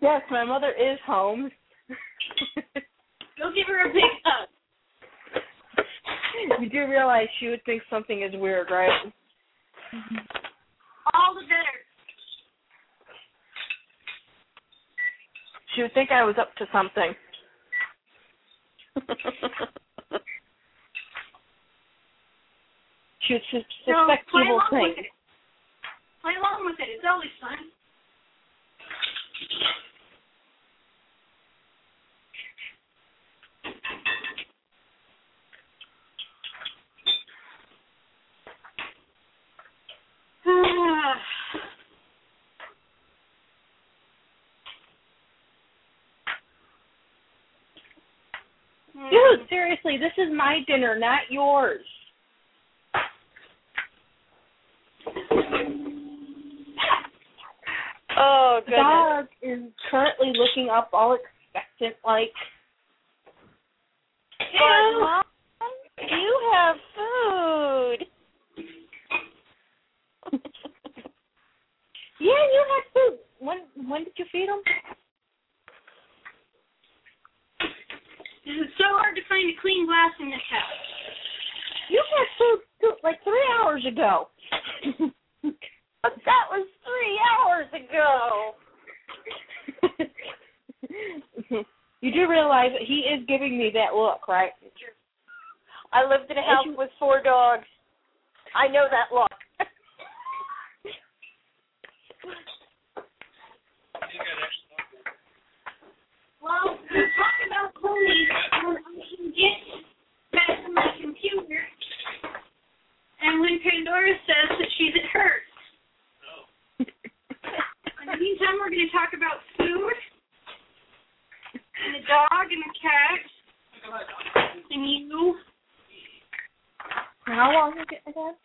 Speaker 3: yes, my mother is home.
Speaker 2: Go give her a big hug.
Speaker 3: you do realize she would think something is weird, right? Mm-hmm.
Speaker 2: All the better.
Speaker 3: She would think I was up to something. she would
Speaker 2: No,
Speaker 3: suspect
Speaker 2: play
Speaker 3: evil
Speaker 2: along with
Speaker 3: things.
Speaker 2: it. Play along with it. It's always fun. Mm-hmm.
Speaker 3: Dude, seriously, this is my dinner, not yours.
Speaker 4: Oh,
Speaker 3: The dog is currently looking up all expectant like
Speaker 4: But Mom, you have food.
Speaker 3: Yeah, you had food. When when did you feed him?
Speaker 2: This is so hard to find a clean glass in this house.
Speaker 3: You had food th- like three hours ago.
Speaker 4: But that was three hours ago.
Speaker 3: you do realize that he is giving me that look, right?
Speaker 4: I lived in a house with four dogs. I know that look.
Speaker 2: Well, we talk about ponies when I can get back to my computer. And when Pandora says that she's at hers. In the meantime, we're going to talk about food, and the dog, and the cat, and you.
Speaker 3: How long is it again?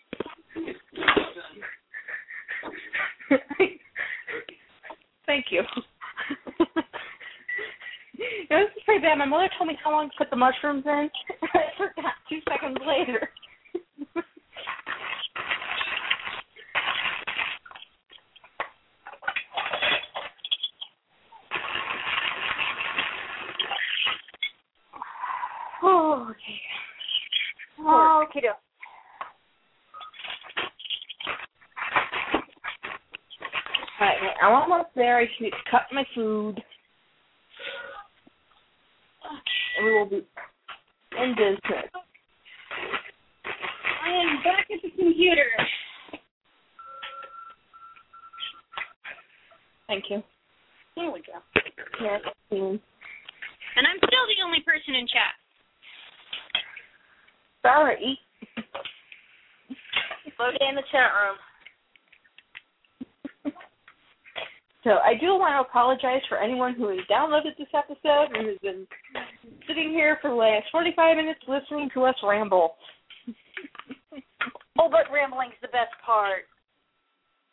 Speaker 3: Thank you. it was pretty bad. My mother long to put the mushrooms in. I forgot two seconds later. oh, okay.
Speaker 4: Oh, okay.
Speaker 3: Alright, I'm almost there. I to cut my food. And we will be in business.
Speaker 2: I am back at the computer.
Speaker 3: Thank you.
Speaker 2: There we go.
Speaker 3: Yes. mm.
Speaker 2: And I'm still the only person in chat.
Speaker 3: Sorry.
Speaker 4: Slow down the chat room.
Speaker 3: So I do want to apologize for anyone who has downloaded this episode and has been sitting here for the last 45 minutes listening to us ramble.
Speaker 4: Oh, but rambling's the best part.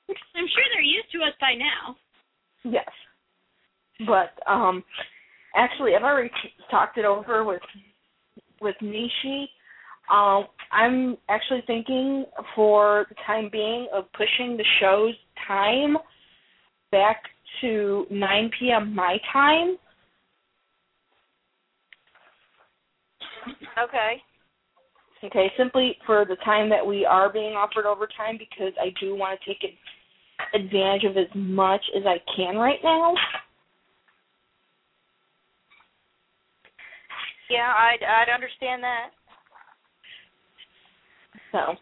Speaker 2: I'm sure they're used to us by now.
Speaker 3: Yes. But um actually I've already talked it over with with Nishi. Um I'm actually thinking for the time being of pushing the show's time back to 9 p.m. my time.
Speaker 4: Okay.
Speaker 3: Okay, simply for the time that we are being offered overtime because I do want to take advantage of as much as I can right now.
Speaker 4: Yeah, I'd I'd understand that.
Speaker 3: So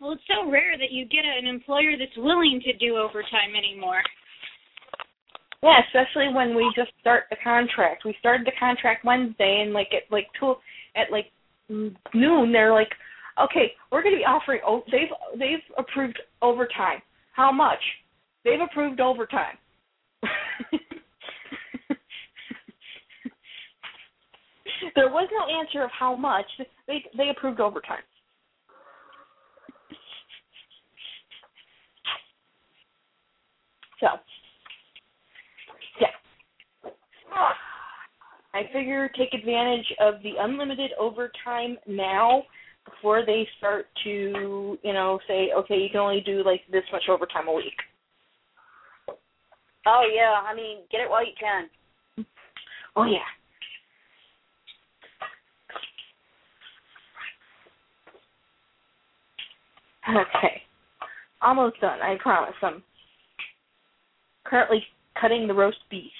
Speaker 2: Well, it's so rare that you get an employer that's willing to do overtime anymore.
Speaker 3: yeah, especially when we just start the contract. We started the contract Wednesday, and like at like two at like noon, they're like, "Okay, we're going to be offering. Oh, they've they've approved overtime. How much? They've approved overtime." there was no answer of how much. They they approved overtime. So, yeah. I figure take advantage of the unlimited overtime now before they start to, you know, say, okay, you can only do like this much overtime a week.
Speaker 4: Oh yeah, I mean, get it while you can.
Speaker 3: Oh yeah. Okay. Almost done, I promise. I'm currently cutting the roast beef.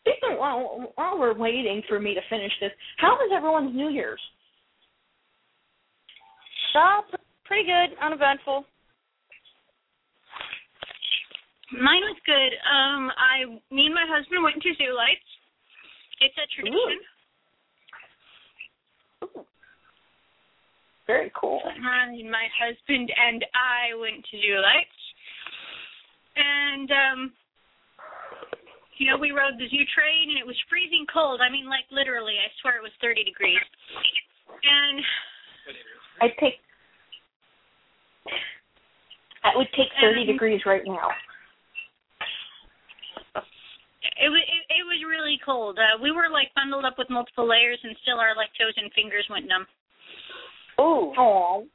Speaker 3: Speaking while while we're waiting for me to finish this, how was everyone's New Year's?
Speaker 4: Uh, pretty good, uneventful.
Speaker 2: Mine was good. Um, I, me and my husband went to Zoo Lights. It's a tradition.
Speaker 3: Ooh. Very cool.
Speaker 2: My, my husband and I went to Zoo Lights, and um, you know, we rode the zoo train, and it was freezing cold. I mean, like literally, I swear it was 30 degrees. And
Speaker 3: I take. I would take thirty
Speaker 2: Um,
Speaker 3: degrees right now.
Speaker 2: it was it, it was really cold. Uh, we were like bundled up with multiple layers, and still our like toes and fingers went numb.
Speaker 4: Ooh.
Speaker 3: Oh.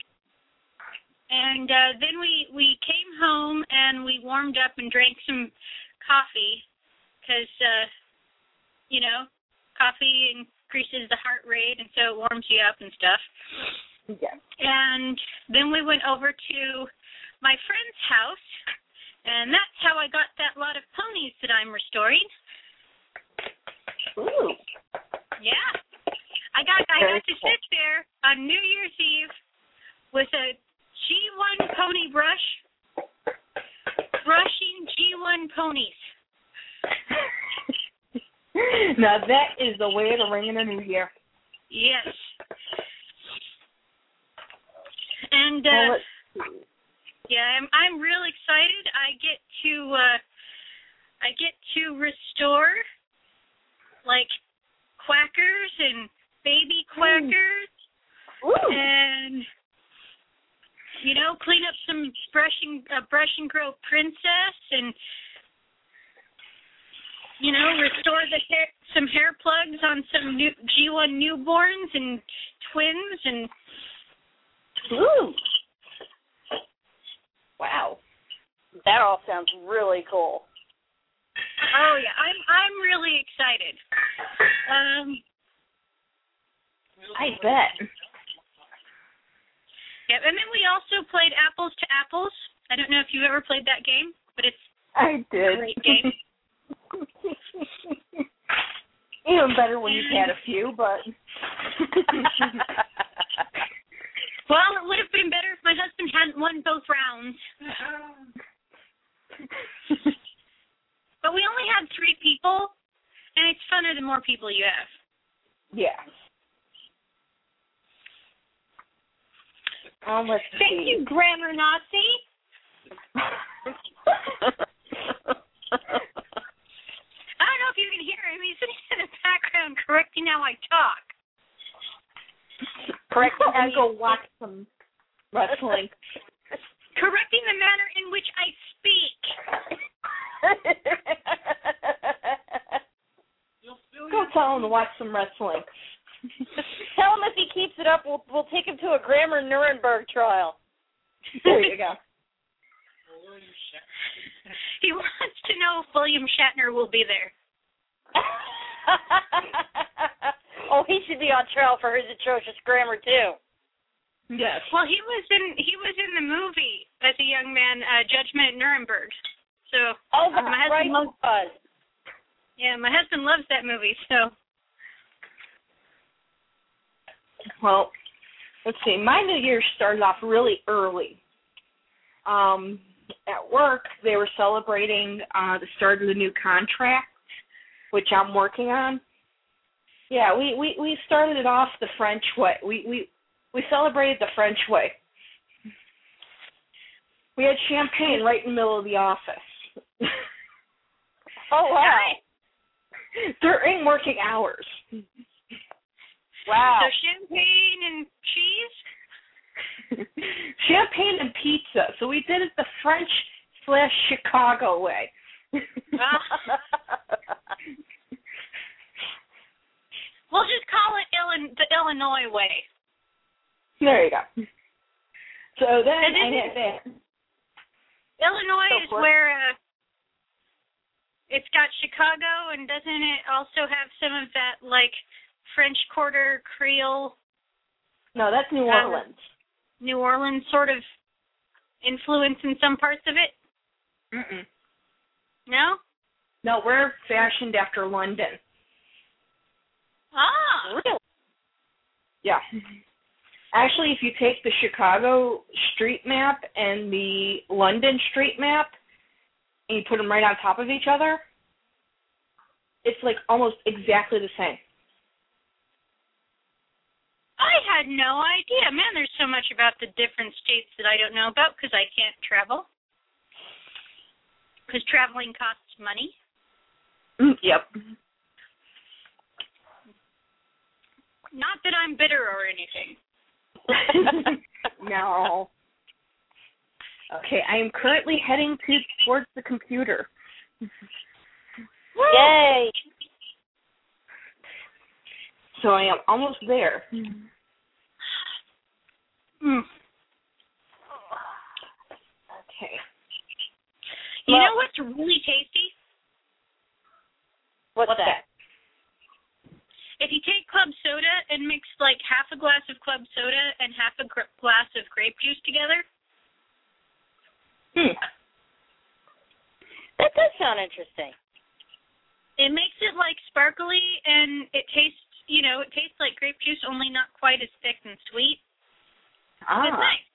Speaker 2: And uh, then we we came home and we warmed up and drank some coffee because uh, you know coffee increases the heart rate and so it warms you up and stuff.
Speaker 3: Yeah.
Speaker 2: And then we went over to my friend's house, and that's how I got that lot of ponies that I'm restoring.
Speaker 3: Ooh.
Speaker 2: Yeah. I got I got to sit there on New Year's Eve with a G1 pony brush brushing G1 ponies.
Speaker 3: now that is the way to ring in a new year.
Speaker 2: Yes. And uh
Speaker 3: let's
Speaker 2: yeah, I'm I'm real excited. I get to uh I get to restore like quackers and baby quackers
Speaker 3: Ooh.
Speaker 2: and you know clean up some brush and uh, brush and grow princess and you know restore the hair some hair plugs on some new G1 newborns and twins and
Speaker 3: Ooh. Wow.
Speaker 4: That all sounds really cool.
Speaker 2: oh yeah I'm I'm really excited um
Speaker 3: I bet.
Speaker 2: yeah and then we also played apples to apples I don't know if you ever played that game but it's
Speaker 3: I did.
Speaker 2: Great game.
Speaker 3: Even better when you've had a few, but
Speaker 2: well it would have been better if my husband hadn't won both rounds But we only had three people, and it's funner the more people you have.
Speaker 3: yeah. Um,
Speaker 2: Thank
Speaker 3: see.
Speaker 2: you, grammar Nazi. I don't know if you can hear him. He's in the background correcting how I talk.
Speaker 4: Correct.
Speaker 3: and go watch some wrestling.
Speaker 2: Correcting the manner in which I speak.
Speaker 5: You'll
Speaker 3: Go tell him to watch some wrestling.
Speaker 4: Tell him if he keeps it up, we'll we'll take him to a grammar Nuremberg trial.
Speaker 3: There you go.
Speaker 5: William Shatner.
Speaker 2: He wants to know if William Shatner will be there.
Speaker 4: oh, he should be on trial for his atrocious grammar too.
Speaker 3: Yes.
Speaker 2: Well, he was in he was in the movie as a young man, uh, Judgment at Nuremberg. So
Speaker 4: Oh,
Speaker 2: Uh, my
Speaker 4: that's right.
Speaker 2: husband loves-
Speaker 4: was.
Speaker 2: yeah, my husband loves that movie. So
Speaker 3: Well, let's see. My New Year started off really early. Um, at work, they were celebrating uh, the start of the new contract, which I'm working on. Yeah, we we we started it off the French way. We we we celebrated the French way. We had champagne right in the middle of the office
Speaker 4: Oh wow.
Speaker 3: during working hours.
Speaker 4: Wow.
Speaker 2: so champagne and cheese.
Speaker 3: champagne and pizza. So we did it the French slash Chicago way.
Speaker 2: We'll just call it Illin- the Illinois way.
Speaker 3: there you go. So then
Speaker 2: And
Speaker 3: I had that.
Speaker 2: Illinois
Speaker 3: Go
Speaker 2: is where uh, it's got Chicago, and doesn't it also have some of that like French Quarter Creole,
Speaker 3: No, that's New
Speaker 2: Um,
Speaker 3: Orleans.
Speaker 2: New Orleans sort of influence in some parts of it?
Speaker 3: Mm-mm.
Speaker 2: No.
Speaker 3: No, we're fashioned after London.
Speaker 2: Ah.
Speaker 4: Really?
Speaker 3: Yeah. Actually, if you take the Chicago street map and the London street map and you put them right on top of each other, it's like almost exactly the same.
Speaker 2: I had no idea. Man, there's so much about the different states that I don't know about because I can't travel. Because traveling costs money.
Speaker 3: Mm, Yep.
Speaker 2: Not that I'm bitter or anything.
Speaker 3: no. Okay, I am currently heading to towards the computer.
Speaker 4: Yay.
Speaker 3: So I am almost there.
Speaker 2: Mm.
Speaker 3: Okay.
Speaker 2: You
Speaker 4: Well-
Speaker 2: know what's really tasty?
Speaker 4: What's,
Speaker 3: What's
Speaker 4: that?
Speaker 2: If you take club soda and mix like half a glass of club soda and half a gr- glass of grape juice together,
Speaker 3: Hmm.
Speaker 4: That does sound interesting.
Speaker 2: it makes it like sparkly and it tastes, you know, it tastes like grape juice, only not quite as thick and sweet.
Speaker 3: Ah.
Speaker 2: It's nice.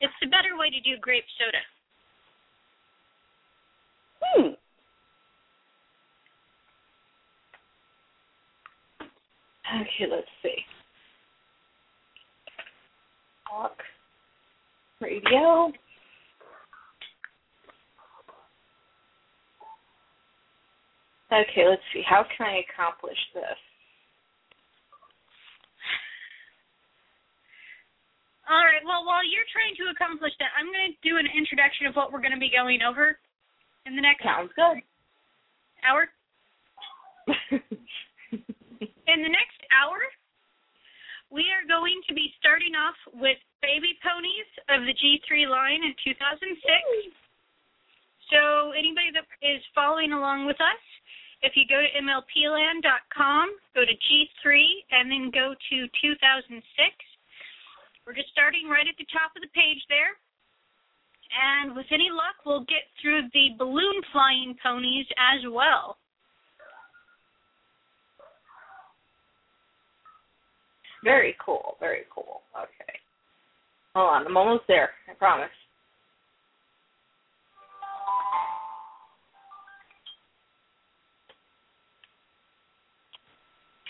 Speaker 2: It's the better way to do grape soda.
Speaker 4: Hmm.
Speaker 3: Okay, let's see. Talk. Radio. Okay, let's see. How can I accomplish this?
Speaker 2: All right. Well, while you're trying to accomplish that, I'm going to do an introduction of what we're going to be going over in the next
Speaker 3: Sounds good.
Speaker 2: hour. In the next hour, we are going to be starting off with baby ponies of the G3 line in 2006. So, anybody that is following along with us, if you go to MLPland.com, go to G3, and then go to 2006. We're just starting right at the top of the page there. And with any luck, we'll get through the balloon flying ponies as well.
Speaker 3: Very cool. Very cool. Okay. Hold on. I'm almost there. I promise.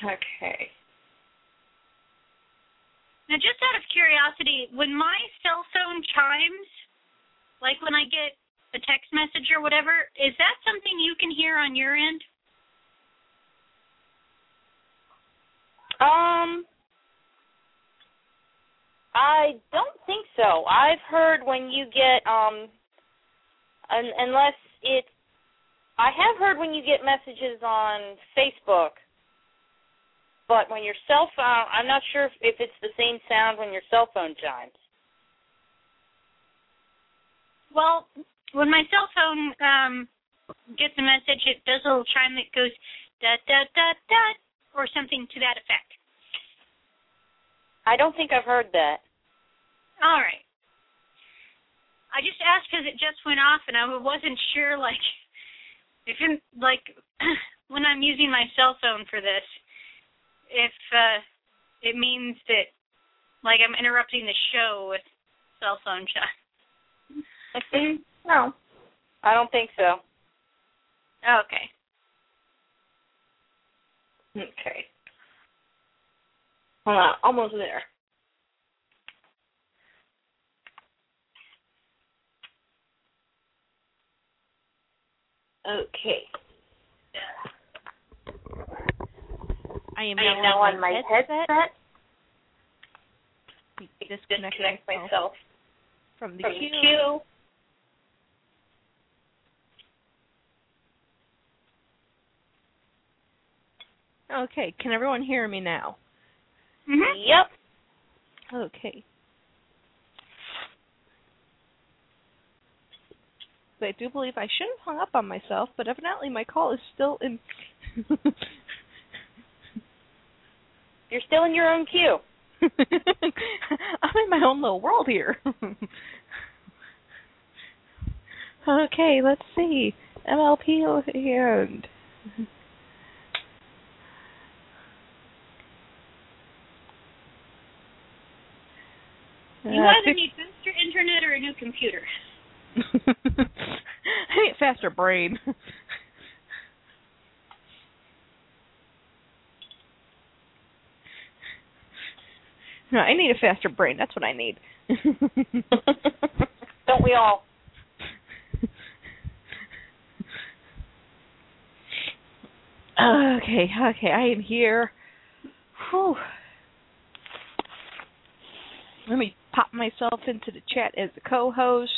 Speaker 3: Okay.
Speaker 2: Now, just out of curiosity, when my cell phone chimes, like when I get a text message or whatever, is that something you can hear on your end?
Speaker 4: Um, I don't think so. I've heard when you get um, un- unless it's, I have heard when you get messages on Facebook, but when your cell phone, I'm not sure if, if it's the same sound when your cell phone chimes.
Speaker 2: Well, when my cell phone um gets a message, it does a little chime that goes da da da da or something to that effect.
Speaker 4: I don't think I've heard that.
Speaker 2: All right. I just asked because it just went off, and I wasn't sure, like, if in, like when I'm using my cell phone for this, if uh, it means that like I'm interrupting the show with cell phone chat.
Speaker 4: no. I don't think so.
Speaker 2: Okay.
Speaker 6: Okay. Hold on, almost there. Okay.
Speaker 3: I am
Speaker 4: I
Speaker 3: now,
Speaker 4: am now on my headset.
Speaker 3: Disconnect,
Speaker 4: Disconnect
Speaker 3: myself
Speaker 4: myself
Speaker 3: from the
Speaker 4: from
Speaker 3: queue.
Speaker 4: queue.
Speaker 3: Okay, can everyone hear me now?
Speaker 2: Mm-hmm.
Speaker 4: Yep.
Speaker 3: Okay. I do believe I should have hung up on myself, but evidently my call is still in.
Speaker 4: You're still in your own queue.
Speaker 3: I'm in my own little world here. okay, let's see. MLP and
Speaker 2: You either need faster internet or a new computer.
Speaker 3: I need faster brain. No, I need a faster brain. That's what I need.
Speaker 4: Don't we all?
Speaker 3: okay, okay, I am here. Whew. Let me pop myself into the chat as a co-host.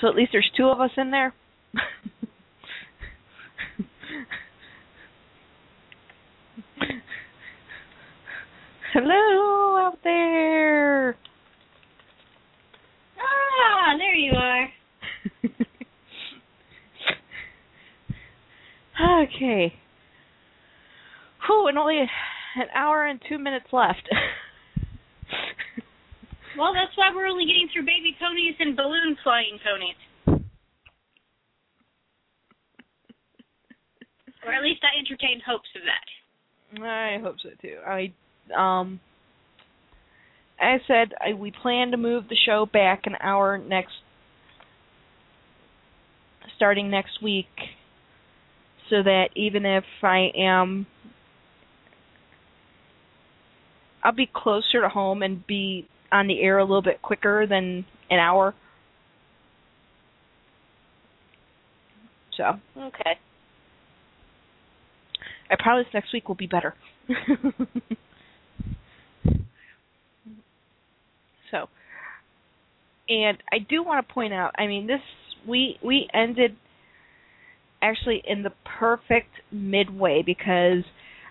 Speaker 3: So at least there's two of us in there. Hello out there.
Speaker 2: Ah, there you are.
Speaker 3: okay. Whew, and only an hour and two minutes left.
Speaker 2: Well, that's why we're only getting through baby ponies and balloon flying ponies. Or at least I entertained hopes of that.
Speaker 3: I hope so too. I um as I said, I, we plan to move the show back an hour next starting next week so that even if I am I'll be closer to home and be on the air a little bit quicker than an hour. So
Speaker 4: Okay.
Speaker 3: I promise next week will be better. so, and I do want to point out, I mean, this we we ended actually in the perfect midway because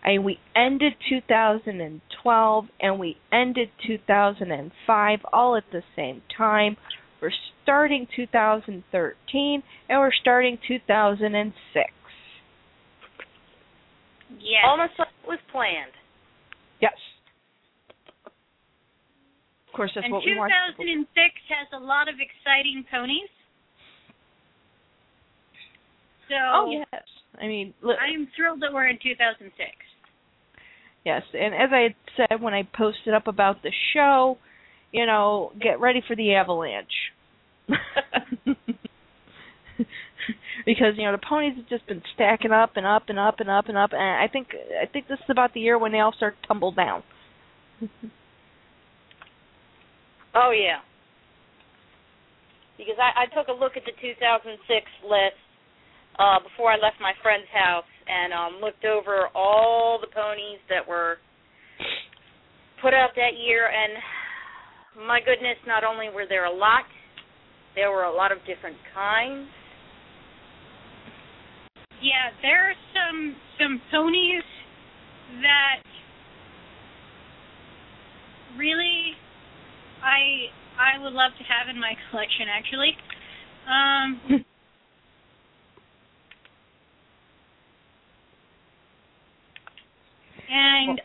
Speaker 3: I mean, we ended 2012 and we ended 2005 all at the same time. We're starting 2013 and we're starting 2006.
Speaker 2: Yes.
Speaker 4: Almost like it was planned.
Speaker 3: Yes. Of course, that's
Speaker 2: and
Speaker 3: what we want.
Speaker 2: 2006 has a lot of exciting ponies. So
Speaker 3: Oh yes. I mean, look,
Speaker 2: I'm thrilled that we're in 2006.
Speaker 3: yes, and as I said when I posted up about the show, you know, get ready for the avalanche. because you know the ponies have just been stacking up and up and up and up and up, and I think I think this is about the year when they all start to tumble down.
Speaker 4: Oh yeah. Because I, I took a look at the 2006 list uh, before I left my friend's house and um, looked over all the ponies that were put out that year, and my goodness, not only were there a lot, there were a lot of different kinds.
Speaker 2: Yeah, there are some some ponies that really I I would love to have in my collection actually. Um And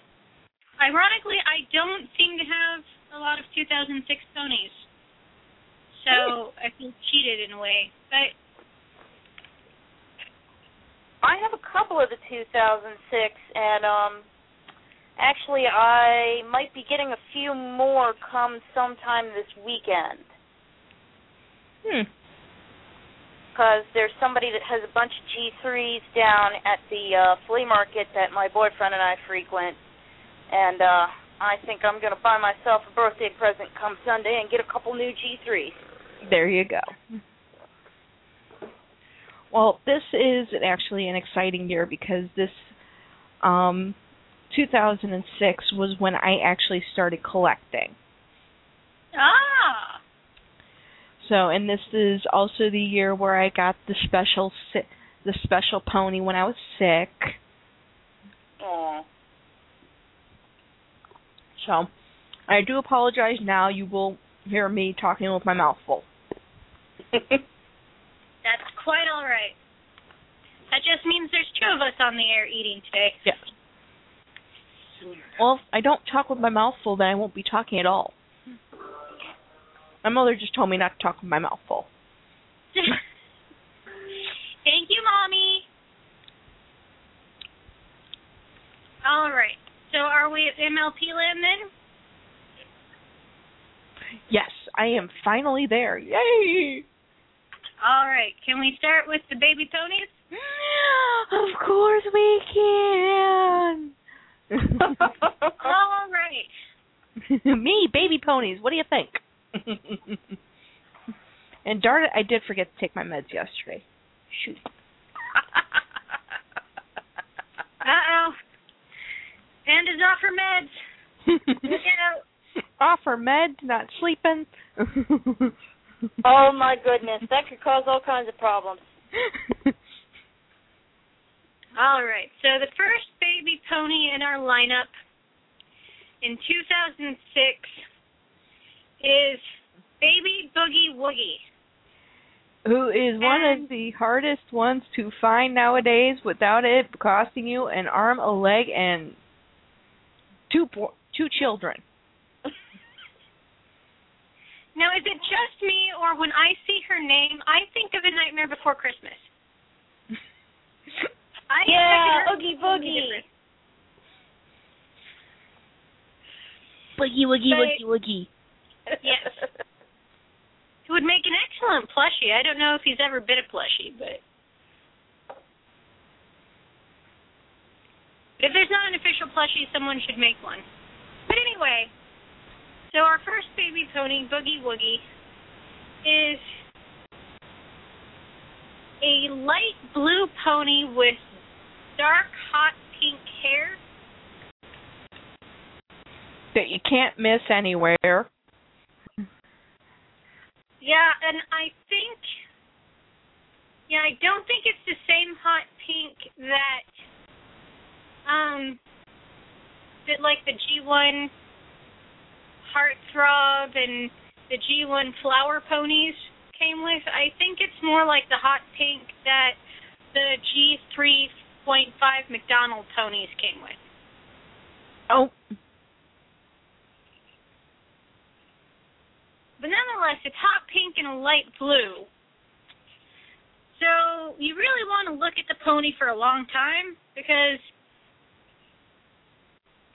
Speaker 2: ironically, I don't seem to have a lot of 2006 ponies. So I feel cheated in a way. But
Speaker 4: I have a couple of the 2006, and um, actually, I might be getting a few more come sometime this weekend.
Speaker 3: Hmm.
Speaker 4: Because there's somebody that has a bunch of G3s down at the uh, flea market that my boyfriend and I frequent, and uh, I think I'm going to buy myself a birthday present come Sunday and get a couple new G3s.
Speaker 3: There you go. Well, this is actually an exciting year because this um 2006 was when I actually started collecting.
Speaker 2: ah,
Speaker 3: So, and this is also the year where I got the special si- the special pony when I was sick.
Speaker 4: Aw.
Speaker 3: So, I do apologize now. You will hear me talking with my mouth full.
Speaker 2: that's quite all right. That just means there's two of us on the air eating today.
Speaker 3: Yes. Well, if I don't talk with my mouth full, then I won't be talking at all. My mother just told me not to talk with my mouth full.
Speaker 2: Thank you, mommy. All right. So are we at MLP land then?
Speaker 3: Yes, I am finally there. Yay!
Speaker 2: All right. Can we start with the baby ponies?
Speaker 3: Of course we can.
Speaker 2: All right.
Speaker 3: Me, baby ponies. What do you think? and darn it, I did forget to take my meds yesterday. Shoot.
Speaker 2: Uh oh. And is off her meds. Look out.
Speaker 3: Offer meds, not sleeping.
Speaker 4: Oh my goodness, that could cause all kinds of problems.
Speaker 2: All right. So the first baby pony in our lineup in 2006 is Baby Boogie Woogie.
Speaker 3: Who is one
Speaker 2: And-
Speaker 3: of the hardest ones to find nowadays without it costing you an arm, a leg, and two po- two children.
Speaker 2: Now, is it just me, or when I see her name, I think of A Nightmare Before Christmas? I
Speaker 4: Yeah, Oogie Boogie.
Speaker 3: Boogie woogie
Speaker 2: But-
Speaker 3: woogie.
Speaker 2: Yes. It would make an excellent plushie. I don't know if he's ever been a plushie, but if there's not an official plushie, someone should make one. But anyway, so our first baby pony, Boogie Woogie, is a light blue pony with dark hot pink hair.
Speaker 3: That you can't miss anywhere.
Speaker 2: Yeah, and I think, yeah, I don't think it's the same hot pink that, um, that like the G1 Heartthrob and the G1 Flower Ponies came with. I think it's more like the hot pink that the G3.5 McDonald ponies came with.
Speaker 3: Oh,
Speaker 2: But nonetheless, it's hot pink and a light blue. So you really want to look at the pony for a long time because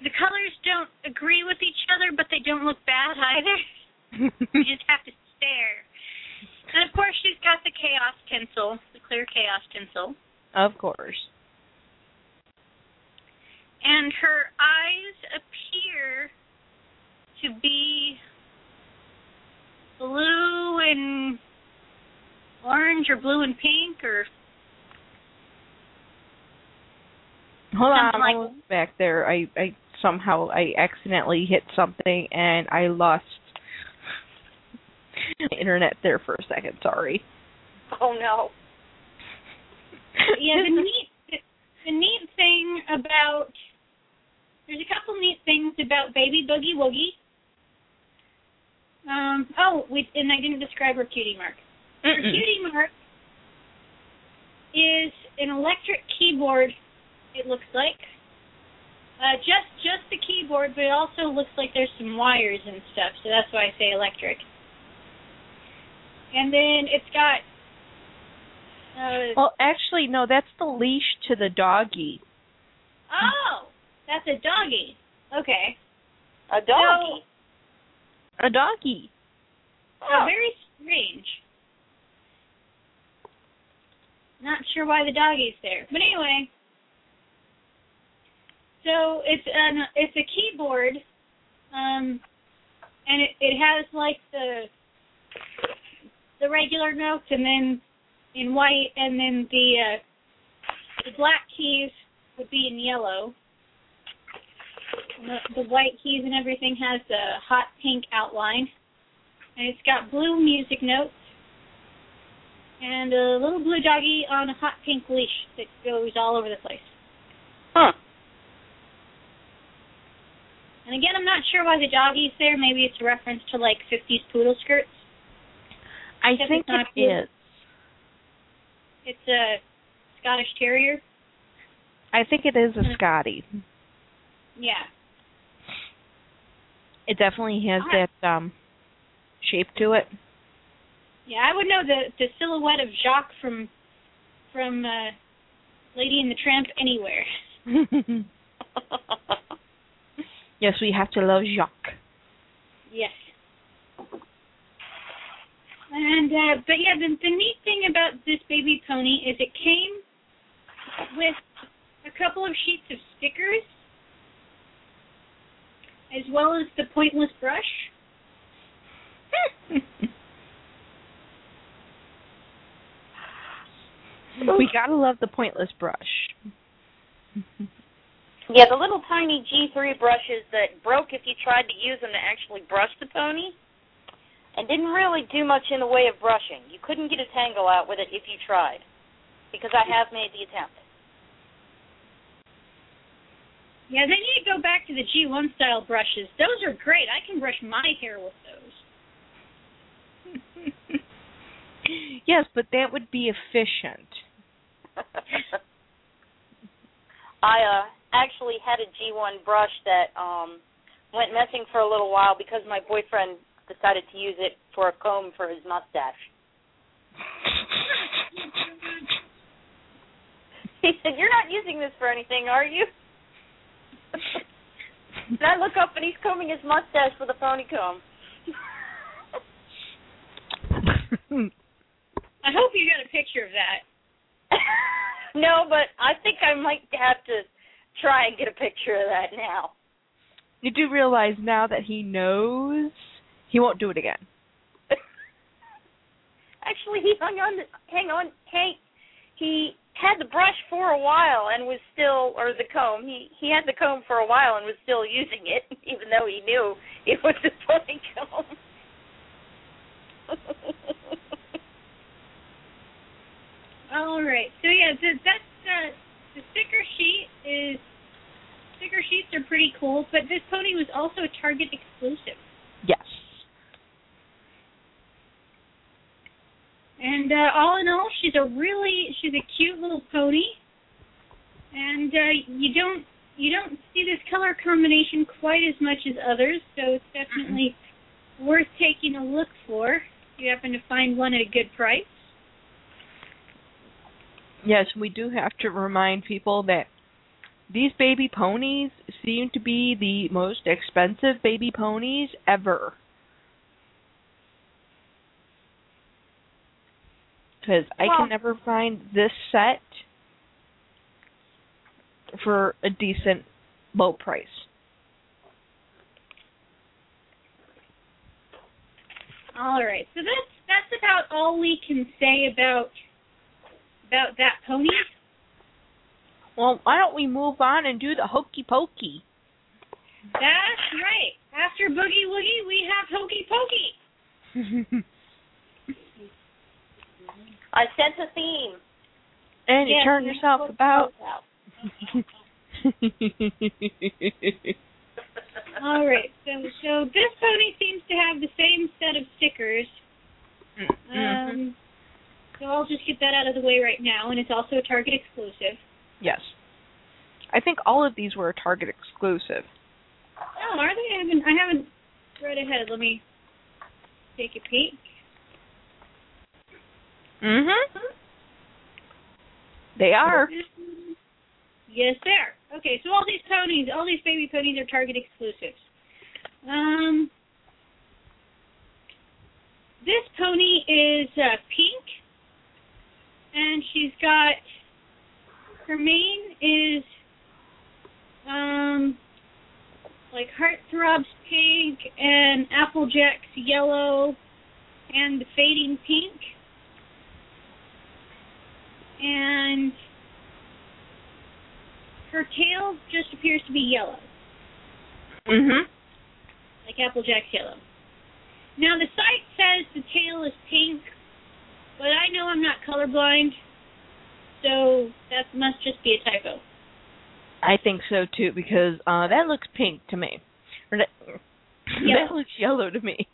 Speaker 2: the colors don't agree with each other, but they don't look bad either. you just have to stare. And of course, she's got the chaos tinsel, the clear chaos tinsel,
Speaker 3: of course.
Speaker 2: And her eyes appear to be blue and orange or blue and pink or
Speaker 3: Hold on,
Speaker 2: like-
Speaker 3: back there. I I somehow I accidentally hit something and I lost internet there for a second. Sorry.
Speaker 4: Oh no.
Speaker 2: yeah, the neat the, the neat thing about there's a couple neat things about Baby Boogie Woogie. Um oh, we and I didn't describe her cutie mark. Her cutie mark is an electric keyboard. It looks like Uh, just just the keyboard, but it also looks like there's some wires and stuff, so that's why I say electric. And then it's got. Uh,
Speaker 3: Well, actually, no, that's the leash to the doggy.
Speaker 2: oh, that's a doggy. Okay.
Speaker 4: A doggy.
Speaker 3: A doggy.
Speaker 2: So
Speaker 4: Oh.
Speaker 2: very strange. Not sure why the doggy's there, but anyway. So it's an it's a keyboard, um, and it it has like the the regular notes, and then in white, and then the uh, the black keys would be in yellow. The, the white keys and everything has a hot pink outline and it's got blue music notes and a little blue doggy on a hot pink leash that goes all over the place.
Speaker 4: Huh.
Speaker 2: And again, I'm not sure why the doggy's there. Maybe it's a reference to like 50s poodle skirts.
Speaker 3: I
Speaker 2: Except
Speaker 3: think
Speaker 2: it's
Speaker 3: it
Speaker 2: It's a Scottish Terrier.
Speaker 3: I think it is a
Speaker 2: Mhm. Yeah.
Speaker 3: It definitely has
Speaker 2: Ah.
Speaker 3: that um shape to it.
Speaker 2: Yeah, I would know the the silhouette of Jacques from from uh, Lady and the Tramp anywhere.
Speaker 3: yes, we have to love Jacques.
Speaker 2: Yes. And uh but yeah, the the neat thing about this baby pony is it came with a couple of sheets of stickers as well as the pointless brush.
Speaker 3: we gotta love the pointless brush.
Speaker 4: Yeah, the little tiny G3 brushes that broke if you tried to use them to actually brush the pony and didn't really do much in the way of brushing. You couldn't get a tangle out with it if you tried because I have made the attempt.
Speaker 2: Yeah, they need to go back to the G1 style brushes. Those are great. I can brush my hair with those.
Speaker 3: yes, but that would be efficient.
Speaker 4: I uh actually had a G1 brush that um went missing for a little while because my boyfriend decided to use it for a comb for his mustache. He said, "You're not using this for anything, are you?" And I look up and he's combing his mustache with a pony comb.
Speaker 2: I hope you got a picture of that.
Speaker 4: no, but I think I might have to try and get a picture of that now.
Speaker 3: you do realize now that he knows he won't do it again.
Speaker 4: Actually, he hung on. Hang on. Hey, he had the brush for a while and was still, or the comb. He he had the comb for a while and was still using it, even though he knew it was a pony comb.
Speaker 2: All right. So yeah, the, that's uh, the sticker sheet is sticker sheets are pretty cool, but this pony was also a Target exclusive.
Speaker 3: Yes.
Speaker 2: And uh, all in all, she's a really she's a cute little pony, and uh, you don't you don't see this color combination quite as much as others, so it's definitely worth taking a look for. If you happen to find one at a good price.
Speaker 3: Yes, we do have to remind people that these baby ponies seem to be the most expensive baby ponies ever. Because I
Speaker 4: Well-
Speaker 3: can never find this set for a decent low price.
Speaker 2: All right, so that's that's about all we can say about about that pony.
Speaker 3: Well, why don't we move on and do the hokey pokey?
Speaker 2: That's right. After Boogie Woogie, we have Hokey Pokey.
Speaker 4: I sense a theme.
Speaker 3: and you
Speaker 2: Yes,
Speaker 3: turn yourself about.
Speaker 2: All right, so so this pony seems to have the same set of stickers.
Speaker 3: Mhm.
Speaker 2: Um, so I'll just get that out of the way right now, and it's also a Target exclusive.
Speaker 3: Yes. I think all of these were a Target exclusive.
Speaker 2: Oh, are they? I haven't. I haven't read ahead. Let me take a peek.
Speaker 3: Mhm. They are.
Speaker 2: Yes, they are. Okay, so all these ponies, all these baby ponies are Target exclusives. Um, this pony is uh, pink, and she's got her mane is um like heartthrobs pink and applejacks yellow and fading pink and her tail just appears to be yellow,
Speaker 3: Mhm.
Speaker 2: like Applejack's yellow. Now the site says the tail is pink, but I know I'm not colorblind, so that must just be a typo.
Speaker 3: I think so too because uh that looks pink to me. Or that,
Speaker 2: Yellow.
Speaker 3: that looks yellow to me.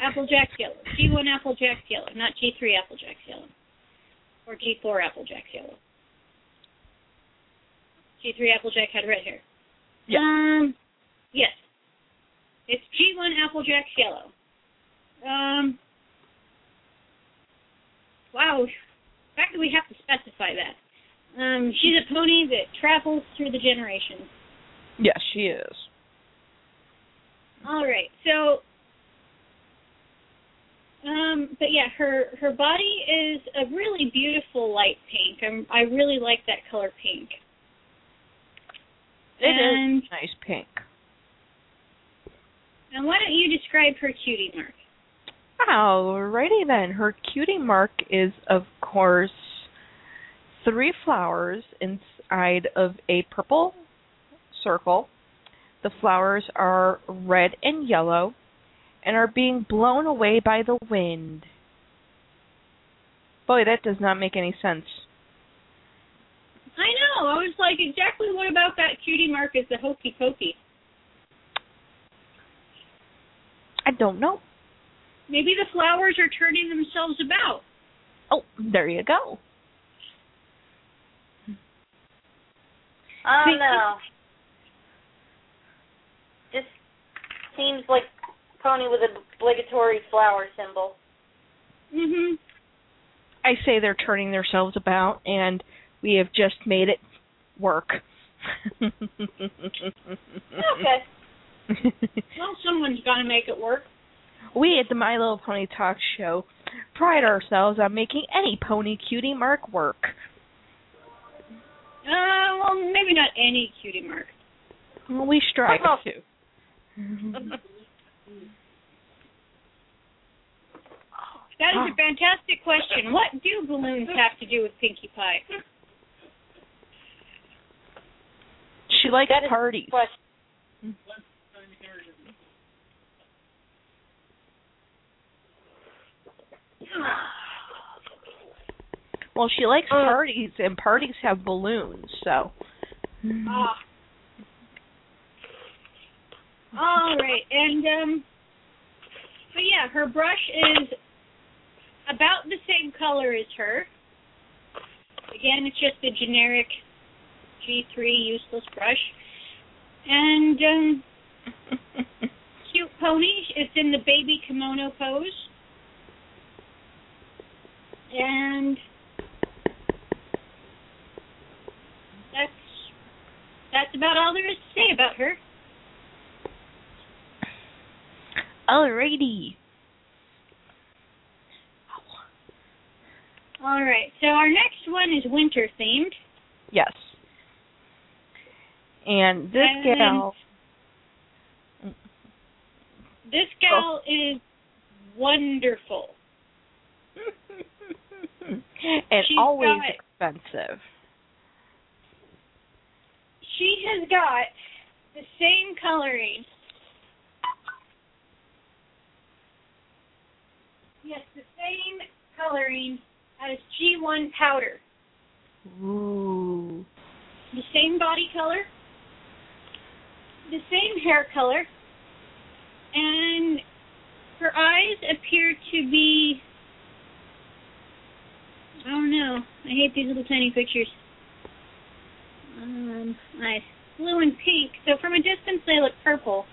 Speaker 2: Applejack's yellow. G1 Applejack's yellow, not G3 Applejack's yellow. Or G4 Applejack's yellow. G3 Applejack had red hair.
Speaker 3: Yeah.
Speaker 2: Um, yes. It's G1 Applejack's yellow. Um, wow. The fact that we have to specify that. Um, she's a pony that travels through the generations.
Speaker 3: Yes, she is.
Speaker 2: All right. So, um, but yeah, her her body is a really beautiful light pink. I'm, I really like that color pink.
Speaker 3: It is
Speaker 2: and
Speaker 3: nice pink.
Speaker 2: and why don't you describe her cutie mark?
Speaker 3: Alrighty then. Her cutie mark is, of course, three flowers inside of a purple circle. The flowers are red and yellow and are being blown away by the wind. Boy, that does not make any sense.
Speaker 2: I know. I was like, exactly what about that cutie mark is the hokey pokey?
Speaker 3: I don't know.
Speaker 2: Maybe the flowers are turning themselves about.
Speaker 3: Oh, there you go.
Speaker 4: I
Speaker 3: See,
Speaker 4: don't know. Just seems like pony with an obligatory flower symbol.
Speaker 2: Mhm.
Speaker 3: I say they're turning themselves about, and we have just made it work.
Speaker 4: Okay.
Speaker 2: Well, someone's gonna make it work.
Speaker 3: we at the My Little Pony Talk Show pride ourselves on making any pony cutie mark work.
Speaker 2: Uh, well, maybe not any cutie mark.
Speaker 3: Well, we strive to.
Speaker 2: That
Speaker 3: Ah.
Speaker 2: a fantastic question. What do balloons have to do with Pinkie Pie?
Speaker 3: She likes
Speaker 4: That is
Speaker 3: parties.
Speaker 4: Question.
Speaker 3: Well, she likes
Speaker 4: Uh.
Speaker 3: parties, and parties have balloons, so.
Speaker 2: Ah. All right, and um, but yeah, her brush is about the same color as her. Again, it's just a generic G3 useless brush, and um, cute pony. It's in the baby kimono pose, and that's that's about all there is to say about her.
Speaker 3: Alrighty.
Speaker 2: All right, so our next one is winter themed.
Speaker 3: Yes. And this
Speaker 2: And-
Speaker 3: gal.
Speaker 2: This gal is wonderful.
Speaker 3: and
Speaker 2: She's
Speaker 3: always
Speaker 2: got-
Speaker 3: expensive.
Speaker 2: She has got the same coloring. Yes, the same coloring as G1 powder.
Speaker 3: Ooh.
Speaker 2: The same body color, the same hair color, and her eyes appear to be. I don't know. I hate these little tiny pictures. Um, eyes. Blue and pink. So from a distance they look purple,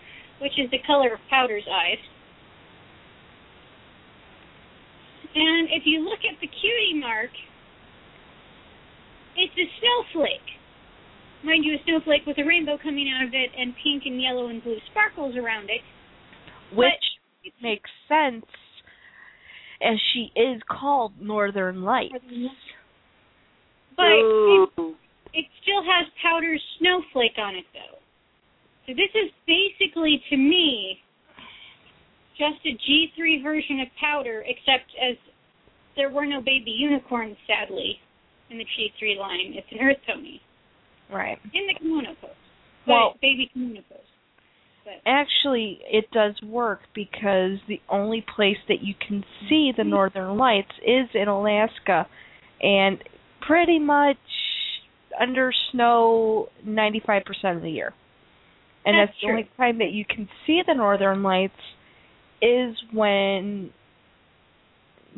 Speaker 2: which is the color of Powder's eyes. And if you look at the cutie mark, it's a snowflake. Mind you, a snowflake with a rainbow coming out of it and pink and yellow and blue sparkles around it.
Speaker 3: Which makes sense as she is called Northern Lights.
Speaker 2: But it, it still has Powder's snowflake on it, though. So this is basically, to me, just a G3 version of Powder, except as there were no baby unicorns, sadly, in the G3 line. It's an Earth Pony
Speaker 3: Right.
Speaker 2: in the kimono pose. But
Speaker 3: Well-
Speaker 2: baby kimono pose. But
Speaker 3: Actually, it does work because the only place that you can see the mm-hmm. northern lights is in Alaska and pretty much under snow 95% of the year. And
Speaker 2: That's
Speaker 3: that's, the only time that you can see the northern lights is when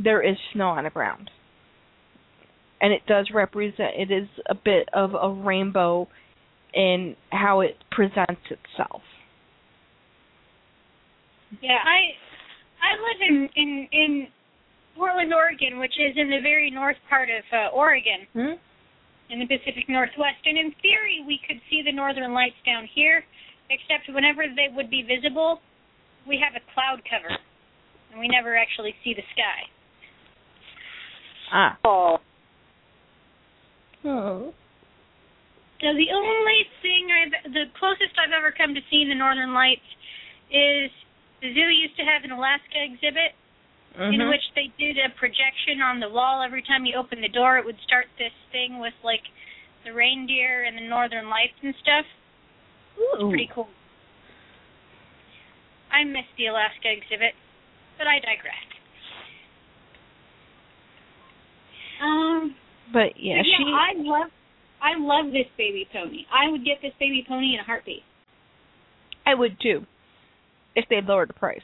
Speaker 3: there is snow on the ground. And it does represent it is a bit of a rainbow in how it presents itself.
Speaker 2: Yeah, I I live in in in Portland, Oregon, which is in the very north part of uh, Oregon,
Speaker 3: Hmm?
Speaker 2: in the Pacific Northwest. And in theory, we could see the northern lights down here, except whenever they would be visible, we have a cloud cover, and we never actually see the sky.
Speaker 3: Ah.
Speaker 4: Oh.
Speaker 3: Oh.
Speaker 2: So the only thing I've the closest I've ever come to seeing the northern lights is the zoo used to have an Alaska exhibit in
Speaker 3: Mhm.
Speaker 2: which they did a projection on the wall every time you opened the door it would start this thing with like the reindeer and the northern lights and stuff
Speaker 3: Ooh.
Speaker 2: pretty cool i missed the alaska exhibit but i digress um
Speaker 3: But yeah,
Speaker 2: but yeah
Speaker 3: she
Speaker 2: i love i love this baby pony i would get this baby pony in a heartbeat
Speaker 3: I would too. If they lowered the price.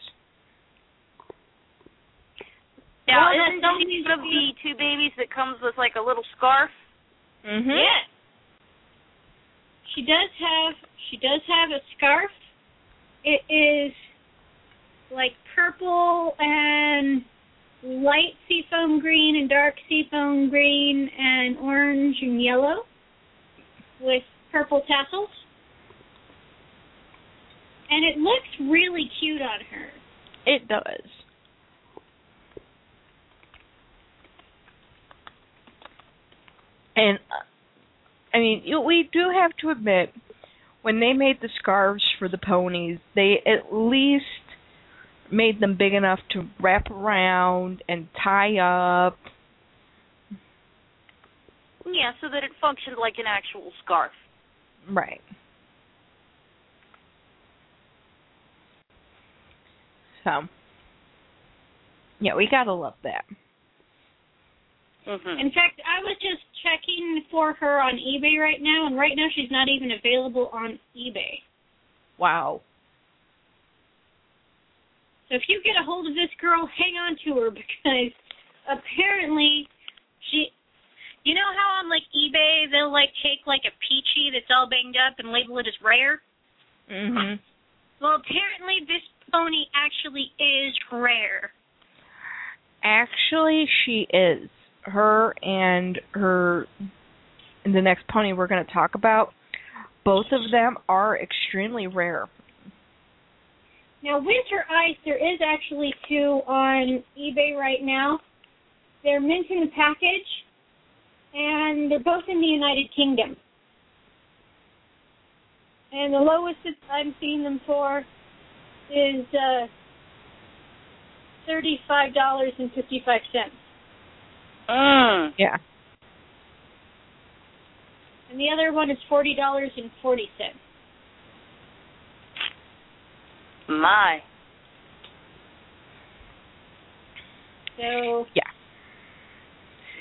Speaker 4: Now,
Speaker 2: Well,
Speaker 4: isn't
Speaker 2: that's
Speaker 4: one of the two babies that comes with like a little scarf?
Speaker 3: Mhm.
Speaker 2: Yes. She does have she does have a scarf. It is like purple and light seafoam green and dark seafoam green and orange and yellow with purple tassels. And it looks really cute on her.
Speaker 3: It does. And uh, I mean, we do have to admit, when they made the scarves for the ponies, they at least made them big enough to wrap around and tie up.
Speaker 4: Yeah, so that it functioned like an actual scarf.
Speaker 3: Right. So, yeah, we gotta love that.
Speaker 4: Mm-hmm.
Speaker 2: In fact, I was just checking for her on eBay right now, and right now she's not even available on eBay.
Speaker 3: Wow.
Speaker 2: So if you get a hold of this girl, hang on to her because apparently she you know how on like eBay they'll like take like a peachy that's all banged up and label it as rare?
Speaker 3: Mhm.
Speaker 2: Well apparently this pony actually is rare.
Speaker 3: Actually, she is. Her and her and the next pony we're going to talk about, both of them are extremely rare.
Speaker 2: Now Winter Ice there is actually two on eBay right now. They're mint in the package and they're both in the United Kingdom. And the lowest that I'm seeing them for is uh thirty-five dollars and fifty-five cents,
Speaker 4: Mm.
Speaker 3: Yeah.
Speaker 2: and the other one is forty dollars and forty cents.
Speaker 4: My.
Speaker 2: So
Speaker 3: Yeah.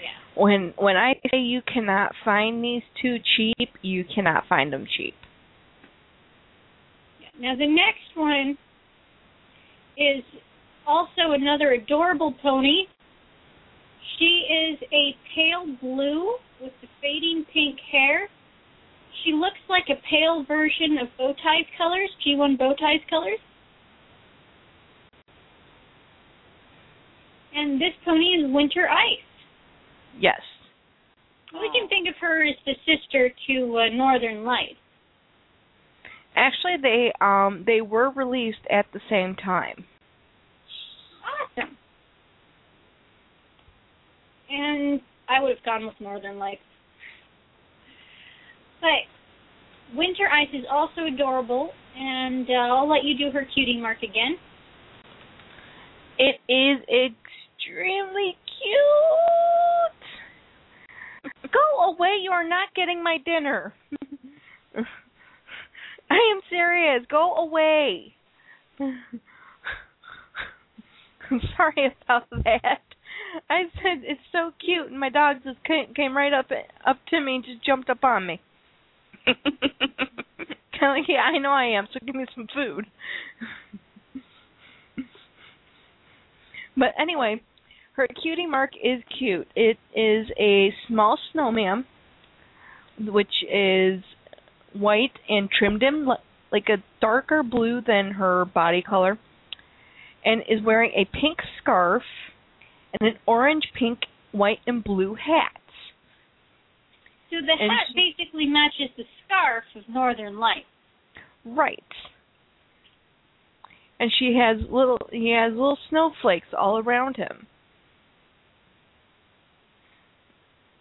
Speaker 2: yeah,
Speaker 3: When when I say you cannot find these two cheap, you cannot find them cheap.
Speaker 2: Now the next one is also another adorable pony. She is a pale blue with the fading pink hair. she looks like a pale version of Bow Ties colors, G1 Bow Ties colors. And this pony is Winter Ice.
Speaker 3: Yes.
Speaker 2: We can think of her as the sister to uh, Northern Lights.
Speaker 3: Actually, they um they were released at the same time.
Speaker 2: Awesome. And I would have gone with Northern Lights. But Winter Ice is also adorable, and uh, I'll let you do her cutie mark again.
Speaker 3: It is extremely cute. Go away, you are not getting my dinner. I am serious. Go away. I'm sorry about that. I said it's so cute, and my dog just came, came right up up to me and just jumped up on me. Kind of like, yeah, I know I am. So give me some food. but anyway, her cutie mark is cute. It is a small snowman, which is white and trimmed in like a darker blue than her body color, and is wearing a pink scarf and an orange, pink, white, and blue hat.
Speaker 2: So the
Speaker 3: And
Speaker 2: hat
Speaker 3: she-
Speaker 2: basically matches the scarf of Northern Lights.
Speaker 3: Right. And she has little he has little snowflakes all around him.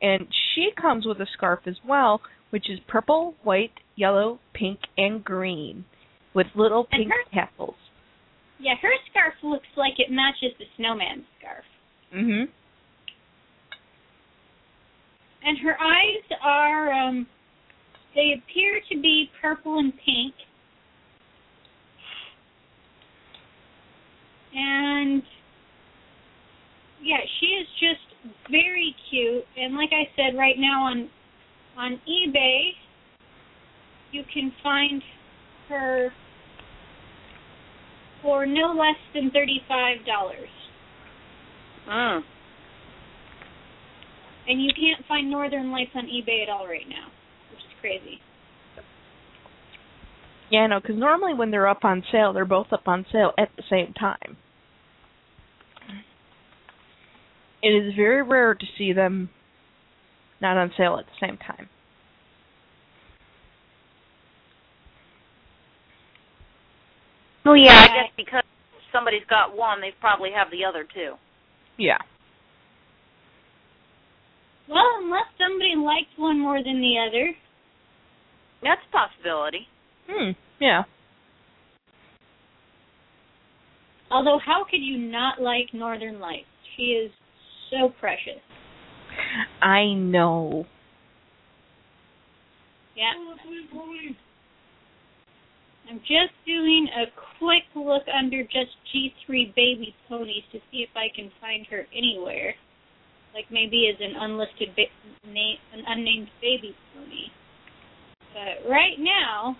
Speaker 3: And she comes with a scarf as well, which is purple, white, yellow, pink, and green with little pink
Speaker 2: her-
Speaker 3: tassels.
Speaker 2: Yeah, her scarf looks like it matches the snowman's scarf.
Speaker 3: Mhm.
Speaker 2: And her eyes are um they appear to be purple and pink. And yeah, she is just very cute. And like I said, right now on on eBay you can find her for no less than thirty five dollars.
Speaker 4: Mm.
Speaker 2: And you can't find Northern Lights on eBay at all right now, which is crazy.
Speaker 3: Yeah, no, because normally when they're up on sale, they're both up on sale at the same time. It is very rare to see them not on sale at the same time.
Speaker 4: Well, yeah, I guess because somebody's got one, they probably have the other too.
Speaker 3: Yeah.
Speaker 2: Well, unless somebody likes one more than the other.
Speaker 4: That's a possibility.
Speaker 3: Hmm. Yeah.
Speaker 2: Although, how could you not like Northern Lights? She is so precious.
Speaker 3: I know.
Speaker 2: Yeah. I'm just doing a quick look under just G3 baby ponies to see if I can find her anywhere. Like maybe as an unlisted ba- name, an unnamed baby pony. But right now,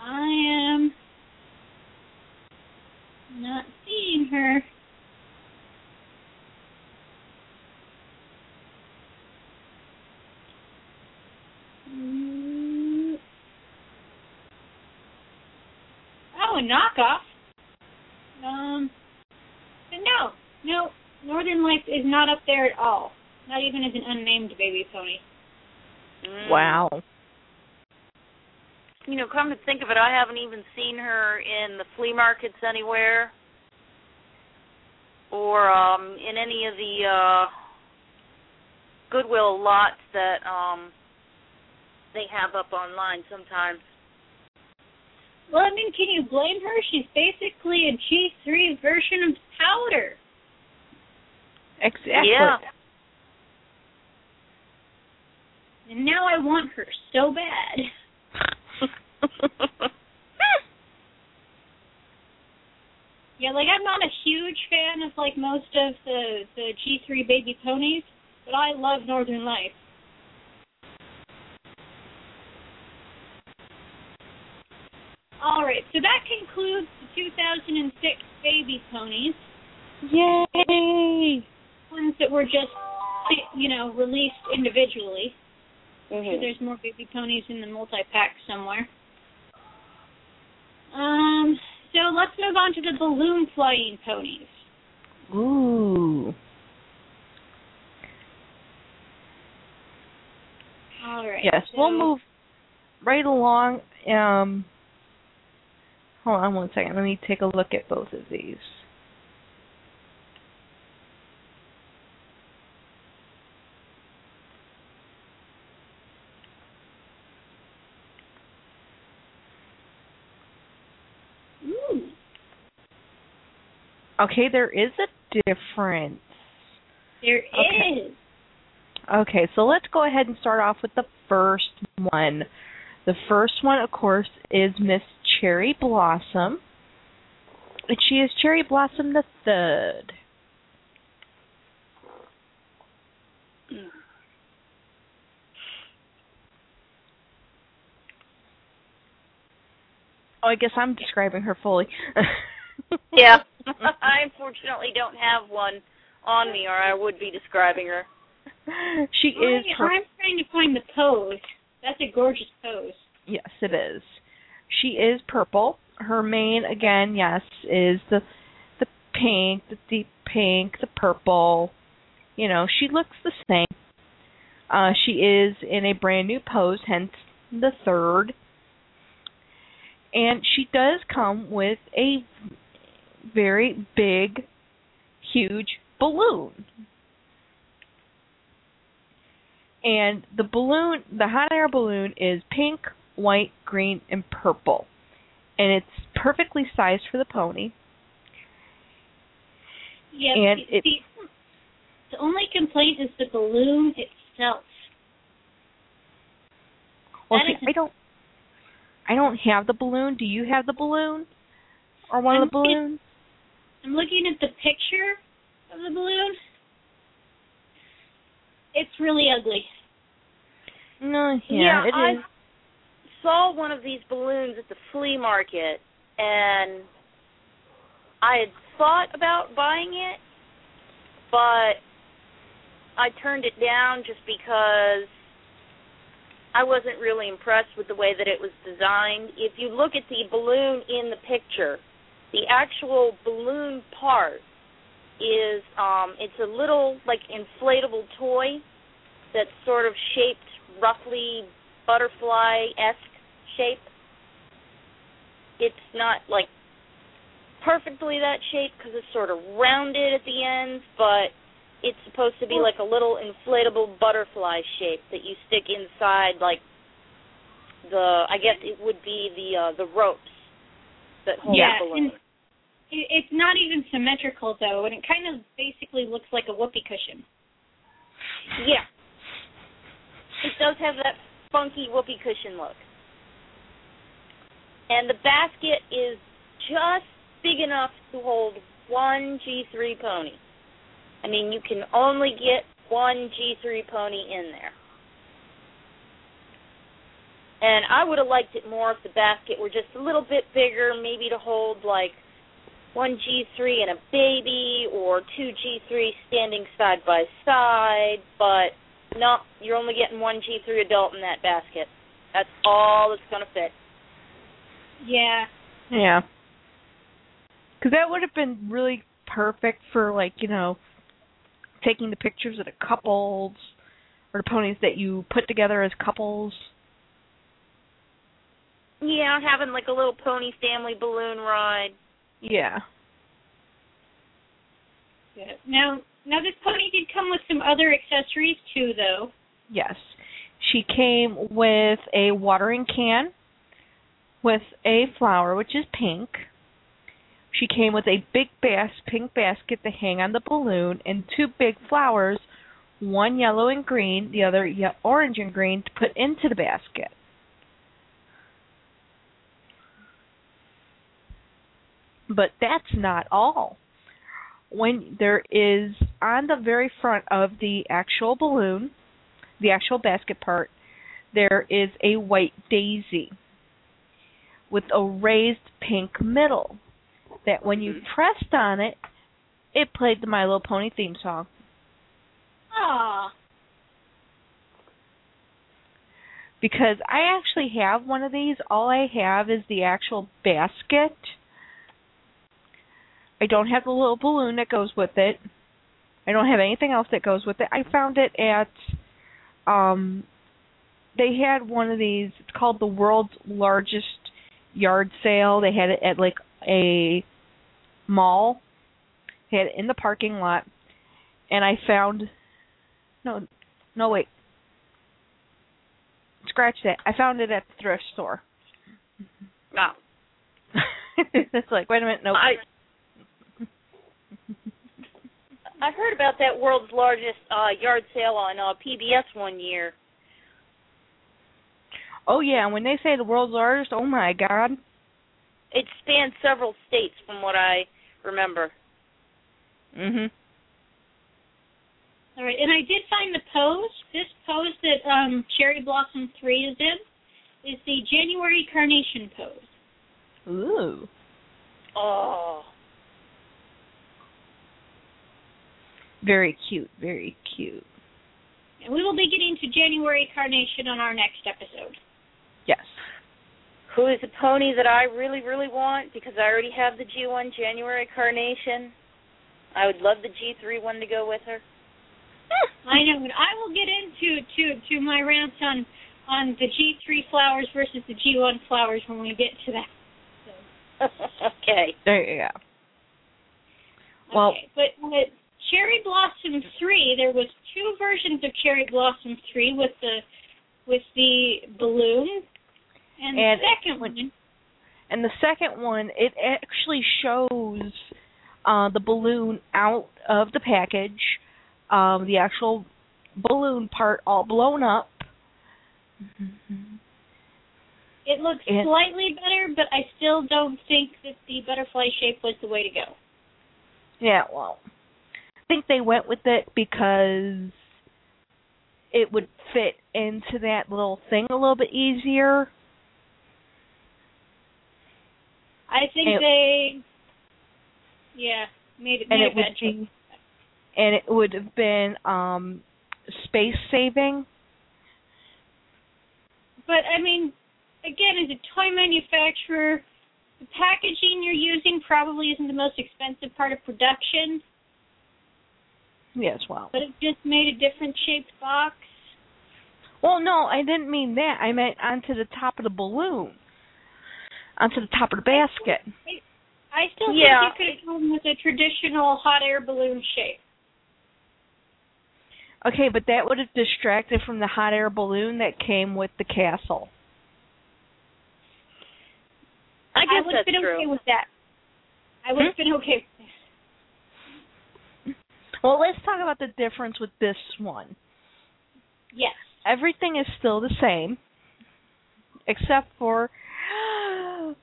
Speaker 2: I am not seeing her. Oh, a knockoff. Um, no, no, Northern Lights is not up there at all. Not even as an unnamed baby pony.
Speaker 4: Mm.
Speaker 3: Wow.
Speaker 4: You know, come to think of it, I haven't even seen her in the flea markets anywhere, or um in any of the uh Goodwill lots that um they have up online sometimes.
Speaker 2: Well, I mean, can you blame her? She's basically a G3 version of Powder.
Speaker 3: Exactly.
Speaker 4: Yeah.
Speaker 2: And now I want her so bad. Yeah, like I'm not a huge fan of like most of the the G3 baby ponies, but I love Northern Lights. All right, so that concludes the 2006 baby ponies,
Speaker 3: Yay!
Speaker 2: ones that were just you know released individually. sure
Speaker 4: Mhm.
Speaker 2: there's more baby ponies in the multi pack somewhere. Um, so let's move on to the balloon flying ponies.
Speaker 3: Ooh.
Speaker 2: All right.
Speaker 3: Yes,
Speaker 2: so-
Speaker 3: we'll move right along. Um, hold on one second. Let me take a look at both of these.
Speaker 2: Ooh.
Speaker 3: Okay, there is a difference.
Speaker 2: There is.
Speaker 3: Okay. Okay, so let's go ahead and start off with the first one. The first one, of course, is Miss Cherry Blossom. And she is Cherry Blossom the Third. Oh, I guess I'm describing her fully.
Speaker 4: Yeah. I unfortunately don't have one on me, or I would be describing her.
Speaker 3: she is
Speaker 2: I,
Speaker 3: her
Speaker 2: I'm trying to find the pose. That's a gorgeous pose.
Speaker 3: Yes, it is. She is purple. Her mane, again, yes, is the the pink, the deep pink, the purple. You know, she looks the same. Uh, she is in a brand new pose, hence the third. And she does come with a very big, huge balloon. And the balloon, the hot air balloon is pink, white, green, and purple. And it's perfectly sized for the pony.
Speaker 2: Yep.
Speaker 3: And
Speaker 2: the,
Speaker 3: it-
Speaker 2: the, only complaint is the balloon itself.
Speaker 3: Well, see, I don't I don't have the balloon. Do you have the balloon? Or one of
Speaker 2: I'm
Speaker 3: the balloons?
Speaker 2: I'm looking at the picture of the balloon. It's really ugly.
Speaker 3: No, yeah, it
Speaker 4: I
Speaker 3: is.
Speaker 4: Saw one of these balloons at the flea market, and I had thought about buying it, but I turned it down just because I wasn't really impressed with the way that it was designed. If you look at the balloon in the picture, the actual balloon part is um it's a little like inflatable toy that's sort of shaped roughly butterfly esque shape. It's not like perfectly that shape because it's sort of rounded at the ends, but it's supposed to be like a little inflatable butterfly shape that you stick inside like the I guess it would be the uh the ropes that hold
Speaker 2: yeah,
Speaker 4: the balloon.
Speaker 2: it's not even symmetrical though, and it kind of basically looks like a whoopee cushion.
Speaker 4: Yeah. It does have that funky whoopee cushion look. And the basket is just big enough to hold one G3 pony. I mean, you can only get one G3 pony in there. And I would have liked it more if the basket were just a little bit bigger, maybe to hold like one G3 and a baby or two G3 standing side by side, but no, you're only getting one G3 adult in that basket. That's all that's going to fit.
Speaker 2: Yeah.
Speaker 3: Yeah. Because that would have been really perfect for, like, you know, taking the pictures of the couples or the ponies that you put together as couples.
Speaker 4: Yeah, having like a little pony family balloon ride.
Speaker 3: Yeah.
Speaker 2: yeah. Now, now this pony did come with some other accessories too, though.
Speaker 3: Yes. She came with a watering can with a flower, which is pink. She came with a big bas- pink basket to hang on the balloon and two big flowers, one yellow and green, the other ye- orange and green, to put into the basket. But that's not all. When there is on the very front of the actual balloon, the actual basket part, there is a white daisy with a raised pink middle. That when you pressed on it, it played the My Little Pony theme song.
Speaker 2: Ah,
Speaker 3: because I actually have one of these. All I have is the actual basket. I don't have the little balloon that goes with it. I don't have anything else that goes with it. I found it at um they had one of these it's called the world's largest yard sale. They had it at like a mall. They had it in the parking lot. And I found no no wait. Scratch that. I found it at the thrift store.
Speaker 4: No.
Speaker 3: it's like, wait a minute, nope.
Speaker 4: I I heard about that world's largest uh yard sale on uh PBS one year.
Speaker 3: Oh yeah, and when they say the world's largest, oh my god.
Speaker 4: It spanned several states from what I remember.
Speaker 3: Mhm.
Speaker 2: All right, and I did find the pose. This pose that um, Cherry Blossom Three is in is the January Carnation pose.
Speaker 3: Ooh.
Speaker 4: Oh.
Speaker 3: Very cute, very cute.
Speaker 2: And we will be getting to January Carnation on our next episode.
Speaker 3: Yes.
Speaker 4: Who is a pony that I really, really want because I already have the G1 January Carnation. I would love the G3 one to go with her.
Speaker 2: I know, and I will get into to to my rants on on the G3 flowers versus the G1 flowers when we get to that.
Speaker 4: okay.
Speaker 3: There you go. Well-
Speaker 2: okay, but with Cherry Blossom Three, there was two versions of Cherry Blossom Three with the with the balloon, and,
Speaker 3: And-
Speaker 2: the second one.
Speaker 3: And the second one, it actually shows uh the balloon out of the package, um the actual balloon part all blown up.
Speaker 2: It looks
Speaker 3: And-
Speaker 2: slightly better, but I still don't think that the butterfly shape was the way to go.
Speaker 3: Yeah, well, think they went with it because it would fit into that little thing a little bit easier.
Speaker 2: I think
Speaker 3: And-
Speaker 2: they, yeah, made it
Speaker 3: and
Speaker 2: made
Speaker 3: it would be and it would have been um space saving.
Speaker 2: But I mean, again, as a toy manufacturer, the packaging you're using probably isn't the most expensive part of production,
Speaker 3: Yes, well.
Speaker 2: but it just made a different shaped box.
Speaker 3: Well, no, I didn't mean that. I meant onto the top of the balloon. Onto the top of the basket.
Speaker 2: I still
Speaker 4: Yeah.
Speaker 2: think you could have gone with a traditional hot air balloon shape.
Speaker 3: Okay, but that would have distracted from the hot air balloon that came with the castle.
Speaker 4: I guess
Speaker 2: would have
Speaker 4: that's
Speaker 2: been
Speaker 4: true.
Speaker 2: okay with that. I would have
Speaker 3: Hmm?
Speaker 2: been okay with that.
Speaker 3: Well, let's talk about the difference with this one.
Speaker 2: Yes.
Speaker 3: Everything is still the same, except for,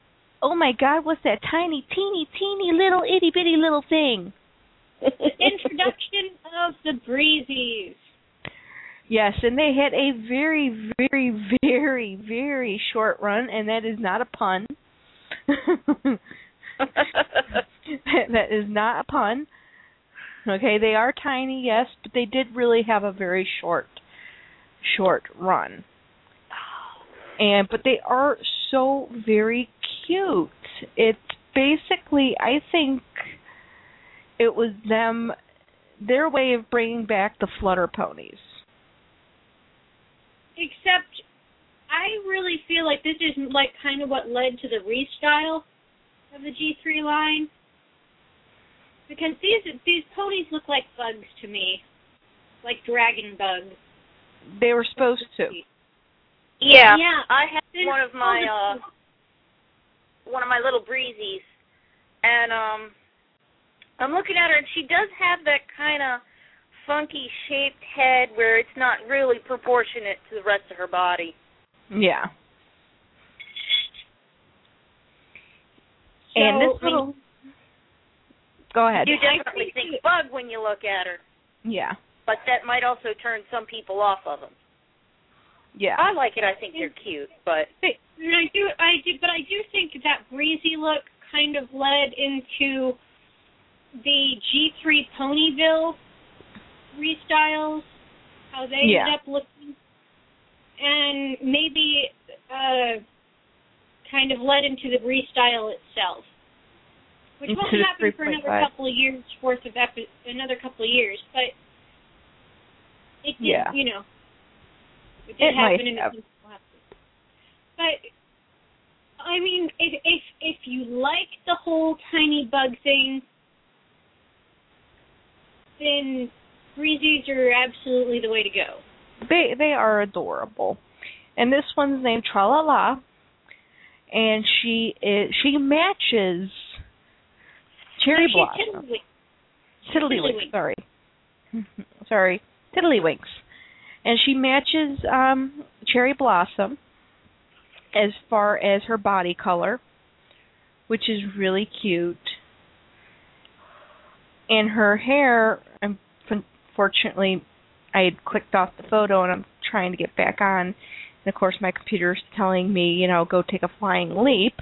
Speaker 3: oh my God, what's that tiny, teeny, teeny little itty bitty little thing?
Speaker 2: Introduction of the breezies.
Speaker 3: Yes, and they had a very, very, very, very short run, and that is not a pun. that is not a pun. Okay, they are tiny, yes, but they did really have a very short, short run. And but they are so very cute. It's basically, I think, it was them, their way of bringing back the flutter ponies.
Speaker 2: Except, I really feel like this is like kind of what led to the restyle of the G3 line. Because these these ponies look like bugs to me, like dragon bugs.
Speaker 3: They were supposed to.
Speaker 4: yeah.
Speaker 2: Yeah.
Speaker 4: I have
Speaker 2: They're
Speaker 4: one of my uh one of my little breezies and um I'm looking at her and she does have that kind of funky shaped head where it's not really proportionate to the rest of her body.
Speaker 3: Yeah.
Speaker 2: So,
Speaker 3: and this
Speaker 2: I
Speaker 3: little. Go ahead.
Speaker 4: You definitely
Speaker 2: think
Speaker 4: think bug when you look at her,
Speaker 3: Yeah.
Speaker 4: but that might also turn some people off of them.
Speaker 3: Yeah.
Speaker 4: I like it. I think they're cute, but
Speaker 2: And I do, I do, but I do think that breezy look kind of led into the G3 Ponyville restyles, how they
Speaker 3: Yeah.
Speaker 2: ended up looking. and maybe uh, kind of led into the restyle itself, which won't happen for another
Speaker 3: 3.5.
Speaker 2: couple of years worth of epi- another couple of years, but it did,
Speaker 3: Yeah.
Speaker 2: you know, it did
Speaker 3: It
Speaker 2: happen and it. But I mean, if if if you like the whole tiny bug thing, then breezies are absolutely the way to go.
Speaker 3: They they are adorable, and this one's named Tralala, and she is she matches Cherry
Speaker 2: She's
Speaker 3: Blossom. Tiddlywinks,
Speaker 2: Tiddlywinks.
Speaker 3: sorry. sorry. Tiddlywinks. And she matches um Cherry Blossom as far as her body color, which is really cute. And her hair, unfortunately, I had clicked off the photo and I'm trying to get back on. And of course, my computer's telling me, you know, go take a flying leap.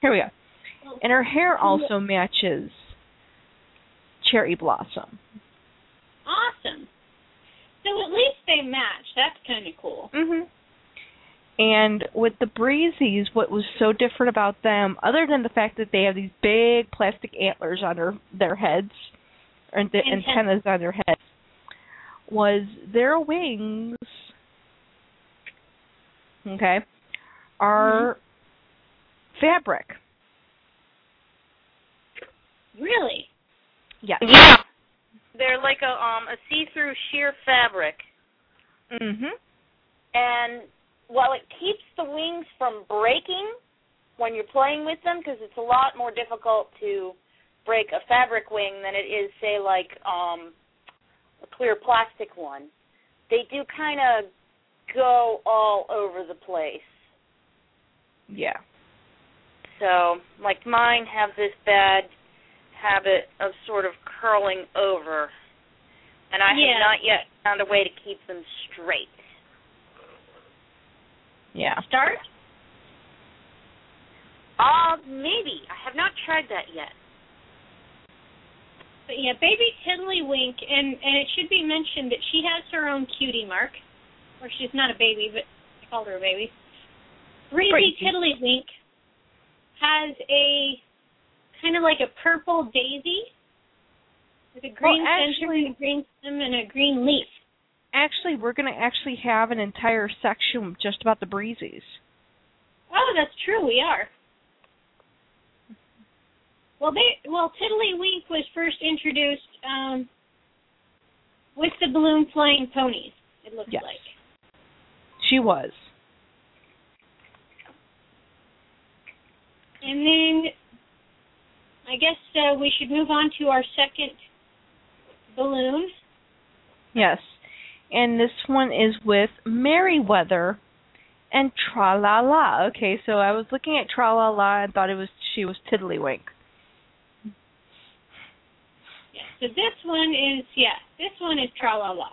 Speaker 3: Here we go. And her hair also matches cherry blossom.
Speaker 2: Awesome. So at least they match. That's kind of cool.
Speaker 3: Mhm. And with the breezies, what was so different about them, other than the fact that they have these big plastic antlers on their their heads, or the
Speaker 2: Antennas.
Speaker 3: antennas on their heads, was their wings. Okay, are fabric.
Speaker 2: Really?
Speaker 3: Yes.
Speaker 4: Yeah. They're like a um a see-through sheer fabric,
Speaker 3: Mhm.
Speaker 4: and while it keeps the wings from breaking when you're playing with them, because it's a lot more difficult to break a fabric wing than it is, say, like um a clear plastic one. They do kind of go all over the place.
Speaker 3: Yeah.
Speaker 4: So, like mine have this bad habit of sort of curling over, and I
Speaker 2: Yeah.
Speaker 4: have not yet found a way to keep them straight.
Speaker 3: Yeah.
Speaker 2: Start?
Speaker 4: Uh, maybe. I have not tried that yet.
Speaker 2: But yeah, baby Tiddlywink, and and it should be mentioned that she has her own cutie mark, or she's not a baby, but I called her a baby. Breezy. Tiddlywink has a kind of like a purple daisy with a green center
Speaker 3: actually-
Speaker 2: and a green stem and a green leaf.
Speaker 3: Actually, we're going to actually have an entire section just about the breezies.
Speaker 2: Oh, that's true. We are. Well, they well Tiddlywink was first introduced um, with the balloon flying ponies. It looks
Speaker 3: Yes.
Speaker 2: like.
Speaker 3: She was.
Speaker 2: And then I guess uh, we should move on to our second balloon.
Speaker 3: Yes. And this one is with Merryweather and Tra La La. Okay, so I was looking at Tra La La and thought it was she was Tiddlywink.
Speaker 2: Yeah. So this one is yeah, this one is Tra La La.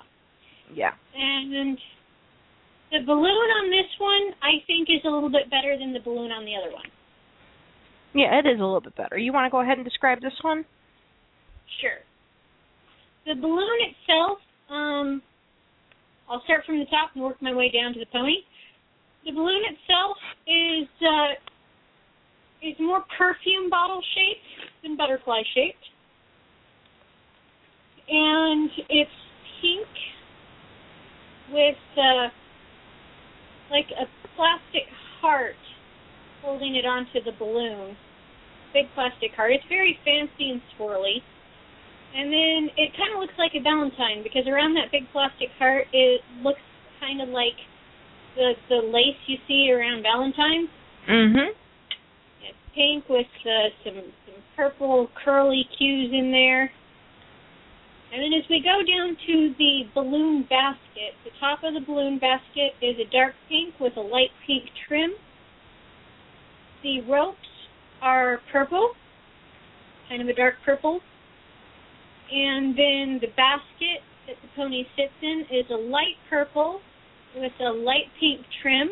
Speaker 3: Yeah.
Speaker 2: And the balloon on this one I think is a little bit better than the balloon on the other one.
Speaker 3: Yeah, it is a little bit better. You want to go ahead and describe this one?
Speaker 2: Sure. The balloon itself, um, I'll start from the top and work my way down to the pony. The balloon itself is uh, is more perfume bottle shaped than butterfly shaped, and it's pink with uh, like a plastic heart holding it onto the balloon big plastic heart. It's very fancy and swirly. And then it kind of looks like a valentine because around that big plastic heart it looks kind of like the the lace you see around valentines.
Speaker 3: Mhm.
Speaker 2: It's pink with uh, some some purple curly cues in there. And then as we go down to the balloon basket, the top of the balloon basket is a dark pink with a light pink trim. The ropes are purple, kind of a dark purple. And then the basket that the pony sits in is a light purple with a light pink trim.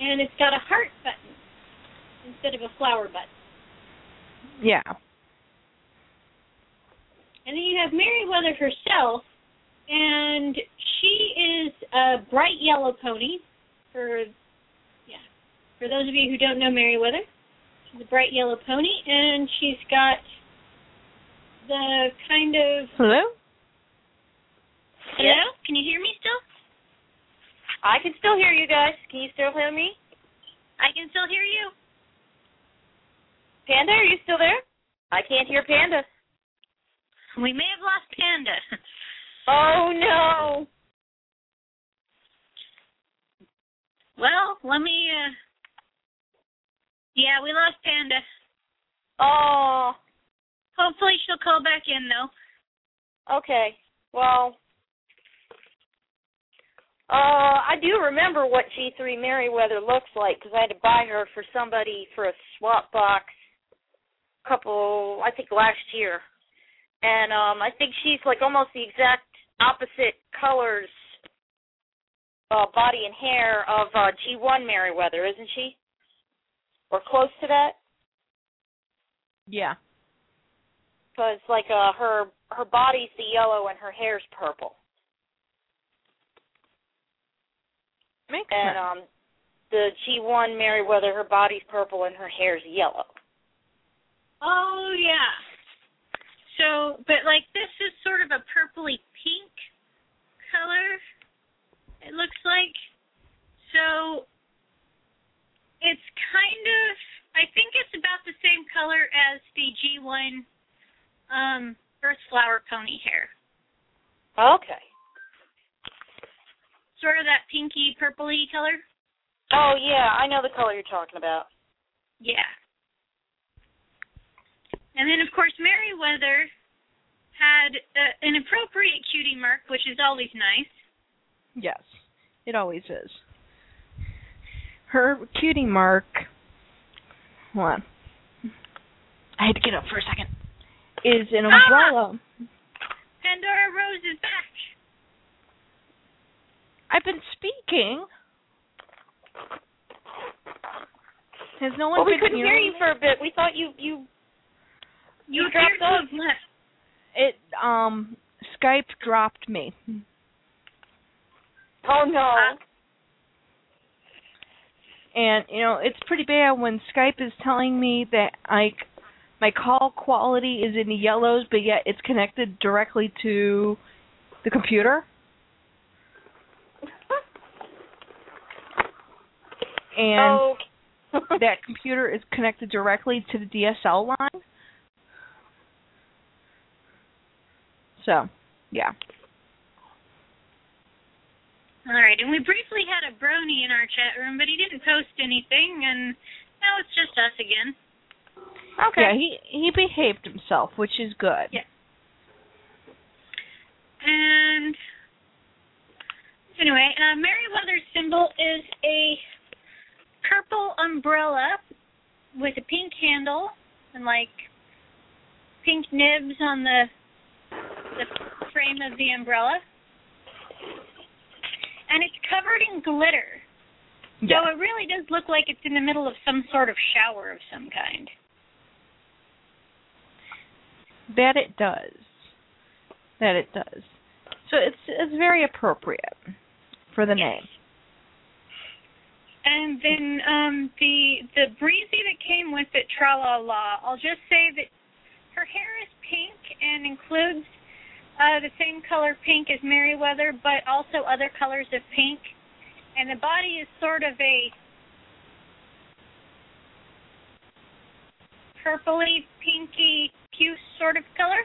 Speaker 2: And it's got a heart button instead of a flower button.
Speaker 3: Yeah.
Speaker 2: And then you have Meriwether herself, and she is a bright yellow pony. For yeah, for those of you who don't know Meriwether, she's a bright yellow pony, and she's got the kind of
Speaker 3: Hello?
Speaker 2: hello. Can you hear me still?
Speaker 4: I can still hear you guys. Can you still hear me?
Speaker 2: I can still hear you.
Speaker 4: Panda, are you still there? I can't hear Panda.
Speaker 2: We may have lost Panda.
Speaker 4: Oh no.
Speaker 2: Well, let me. uh Yeah, we lost Panda.
Speaker 4: Oh,
Speaker 2: Hopefully she'll call back in though.
Speaker 4: okay. Well, uh, I do remember what G3 Merriweather looks like because I had to buy her for somebody for a swap box a couple, I think last year. And um I think she's like almost the exact opposite colors, uh, body and hair of uh, G1 Merriweather, isn't she? Or close to that?
Speaker 3: Yeah.
Speaker 4: because like uh her her body's the yellow and her hair's purple
Speaker 3: Makes
Speaker 4: and
Speaker 3: sense.
Speaker 4: um the G1 Meriwether her body's purple and her hair's yellow.
Speaker 2: Oh yeah. So, but like this is sort of a purpley pink color. It looks like. So it's kind of I think it's about the same color as the G1 um Earth Flower pony hair.
Speaker 4: Okay.
Speaker 2: Sort of that pinky purpley color.
Speaker 4: Oh yeah, I know the color you're talking about.
Speaker 2: Yeah. And then, of course, Meriwether had uh, an appropriate cutie mark, which is always nice.
Speaker 3: Yes. It always is. Her cutie mark hold on. I had to get up for a second. Is an
Speaker 2: Ah!
Speaker 3: umbrella.
Speaker 2: Pandora Rose is back.
Speaker 3: I've been speaking. Has no one
Speaker 4: Well, we
Speaker 3: been
Speaker 4: couldn't hear
Speaker 3: hearing
Speaker 4: you for a bit. We thought you you
Speaker 2: You
Speaker 4: You dropped
Speaker 2: to
Speaker 4: off.
Speaker 2: left.
Speaker 3: It um Skype dropped me.
Speaker 4: Oh no.
Speaker 2: Ah.
Speaker 3: And you know, it's pretty bad when Skype is telling me that like my call quality is in the yellows but yet it's connected directly to the computer. And
Speaker 4: oh.
Speaker 3: that computer is connected directly to the DSL line. So, yeah.
Speaker 2: All right, and we briefly had a brony in our chat room, but he didn't post anything, and now it's just us again.
Speaker 4: okay.
Speaker 3: Yeah, he he behaved himself, which is good.
Speaker 2: Yeah. And anyway, uh, Meriwether's symbol is a purple umbrella with a pink handle and like pink nibs on the the frame of the umbrella. And it's covered in glitter.
Speaker 3: Yeah.
Speaker 2: So it really does look like it's in the middle of some sort of shower of some kind.
Speaker 3: That it does. That it does. So it's it's very appropriate for the name.
Speaker 2: And then um the the breezy that came with it, tra la la. I'll just say that her hair is pink and includes uh the same color pink as Meriwether, but also other colors of pink. And the body is sort of a purpley, pinky, puce sort of color.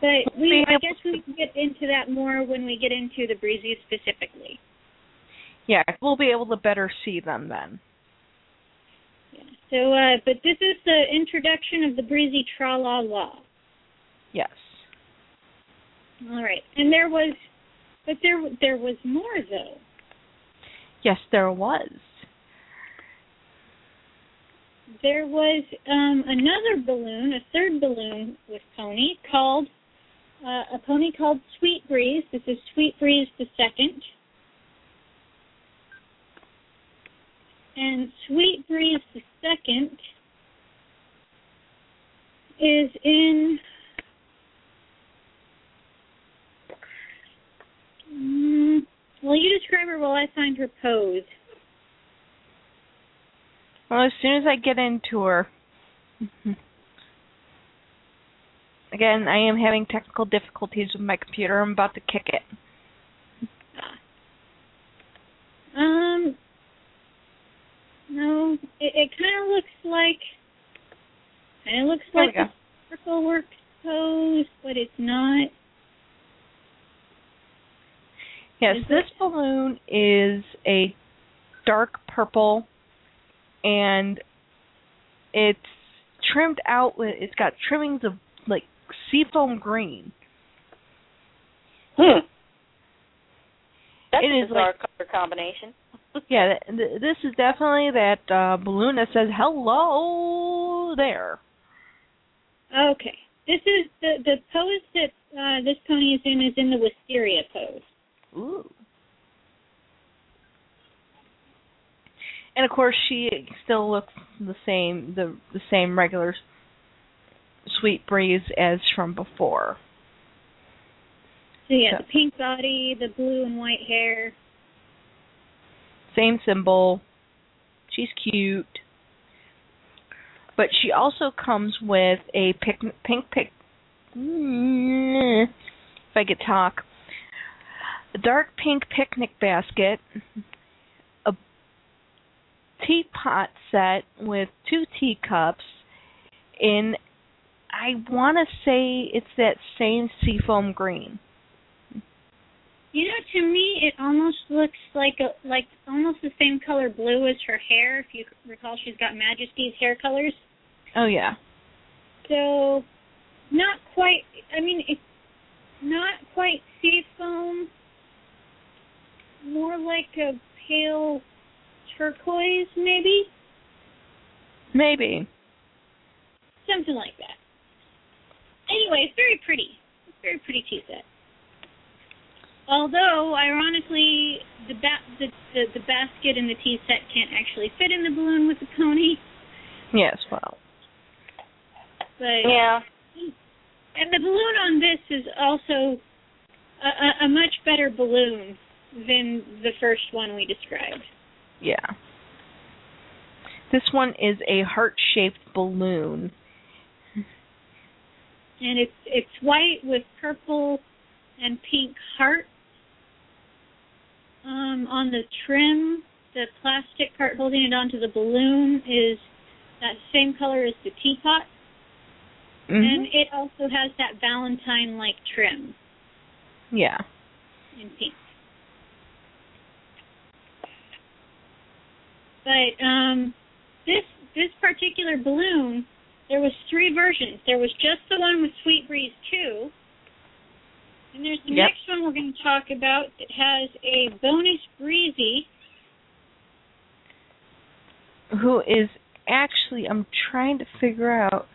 Speaker 2: But we, I guess we can get into that more when we get into the breezy specifically.
Speaker 3: Yeah, we'll be able to better see them then.
Speaker 2: So, uh, but this is the introduction of the breezy tra la la.
Speaker 3: Yes.
Speaker 2: All right, and there was, but there there was more though.
Speaker 3: Yes, there was.
Speaker 2: There was um, another balloon, a third balloon with pony called uh, a pony called Sweet Breeze. This is Sweet Breeze the second. and Sweet Breeze the second is in um, you describe her while I find her pose.
Speaker 3: Well as soon as I get into her Again, I am having technical difficulties with my computer. I'm about to kick it.
Speaker 2: Um, no, it, it kind of looks like, kind of looks
Speaker 3: There
Speaker 2: like a circle work pose, but it's not.
Speaker 3: Yes,
Speaker 2: Is
Speaker 3: this balloon is a dark purple and it's trimmed out with it's got trimmings of like seafoam green.
Speaker 4: Hmm. That's
Speaker 3: It
Speaker 4: a
Speaker 3: is
Speaker 4: bizarre
Speaker 3: like-
Speaker 4: color combination.
Speaker 3: Yeah, th- th- this is definitely that uh balloon that says hello there.
Speaker 2: Okay, this is the the pose that uh, this pony is in is in the Wysteria pose.
Speaker 3: Ooh. And of course she still looks the same the the same regular sweet breeze as from before.
Speaker 2: So yeah,
Speaker 3: Yeah.
Speaker 2: the pink body, the blue and white hair.
Speaker 3: Same symbol. She's cute. But she also comes with a pink pic Mm, if I could talk. A dark pink picnic basket, a teapot set with two teacups in I want to say it's that same seafoam green.
Speaker 2: You know, to me, it almost looks like a like almost the same color blue as her hair. If you recall, she's got Majesty's hair colors.
Speaker 3: Oh yeah.
Speaker 2: So, not quite. I mean, it's not quite seafoam. More like a pale turquoise, maybe
Speaker 3: Maybe.
Speaker 2: something like that. Anyway, it's very pretty. It's very pretty tea set. Although, ironically, the, ba- the the the basket and the tea set can't actually fit in the balloon with the pony,
Speaker 3: Yes, well.
Speaker 2: but
Speaker 4: Yeah.
Speaker 2: and the balloon on this is also a, a, a much better balloon than the first one we described.
Speaker 3: Yeah. This one is a heart-shaped balloon.
Speaker 2: And it's it's white with purple and pink hearts um, on the trim. The plastic part holding it onto the balloon is that same color as the teapot,
Speaker 3: Mhm.
Speaker 2: and it also has that Valentine-like trim
Speaker 3: yeah.
Speaker 2: in pink. But um, this this particular balloon, there was three versions. There was just the one with Sweet Breeze two, and there's the
Speaker 3: Yep.
Speaker 2: next one we're going to talk about that has a bonus breezy.
Speaker 3: Who is actually I'm trying to figure out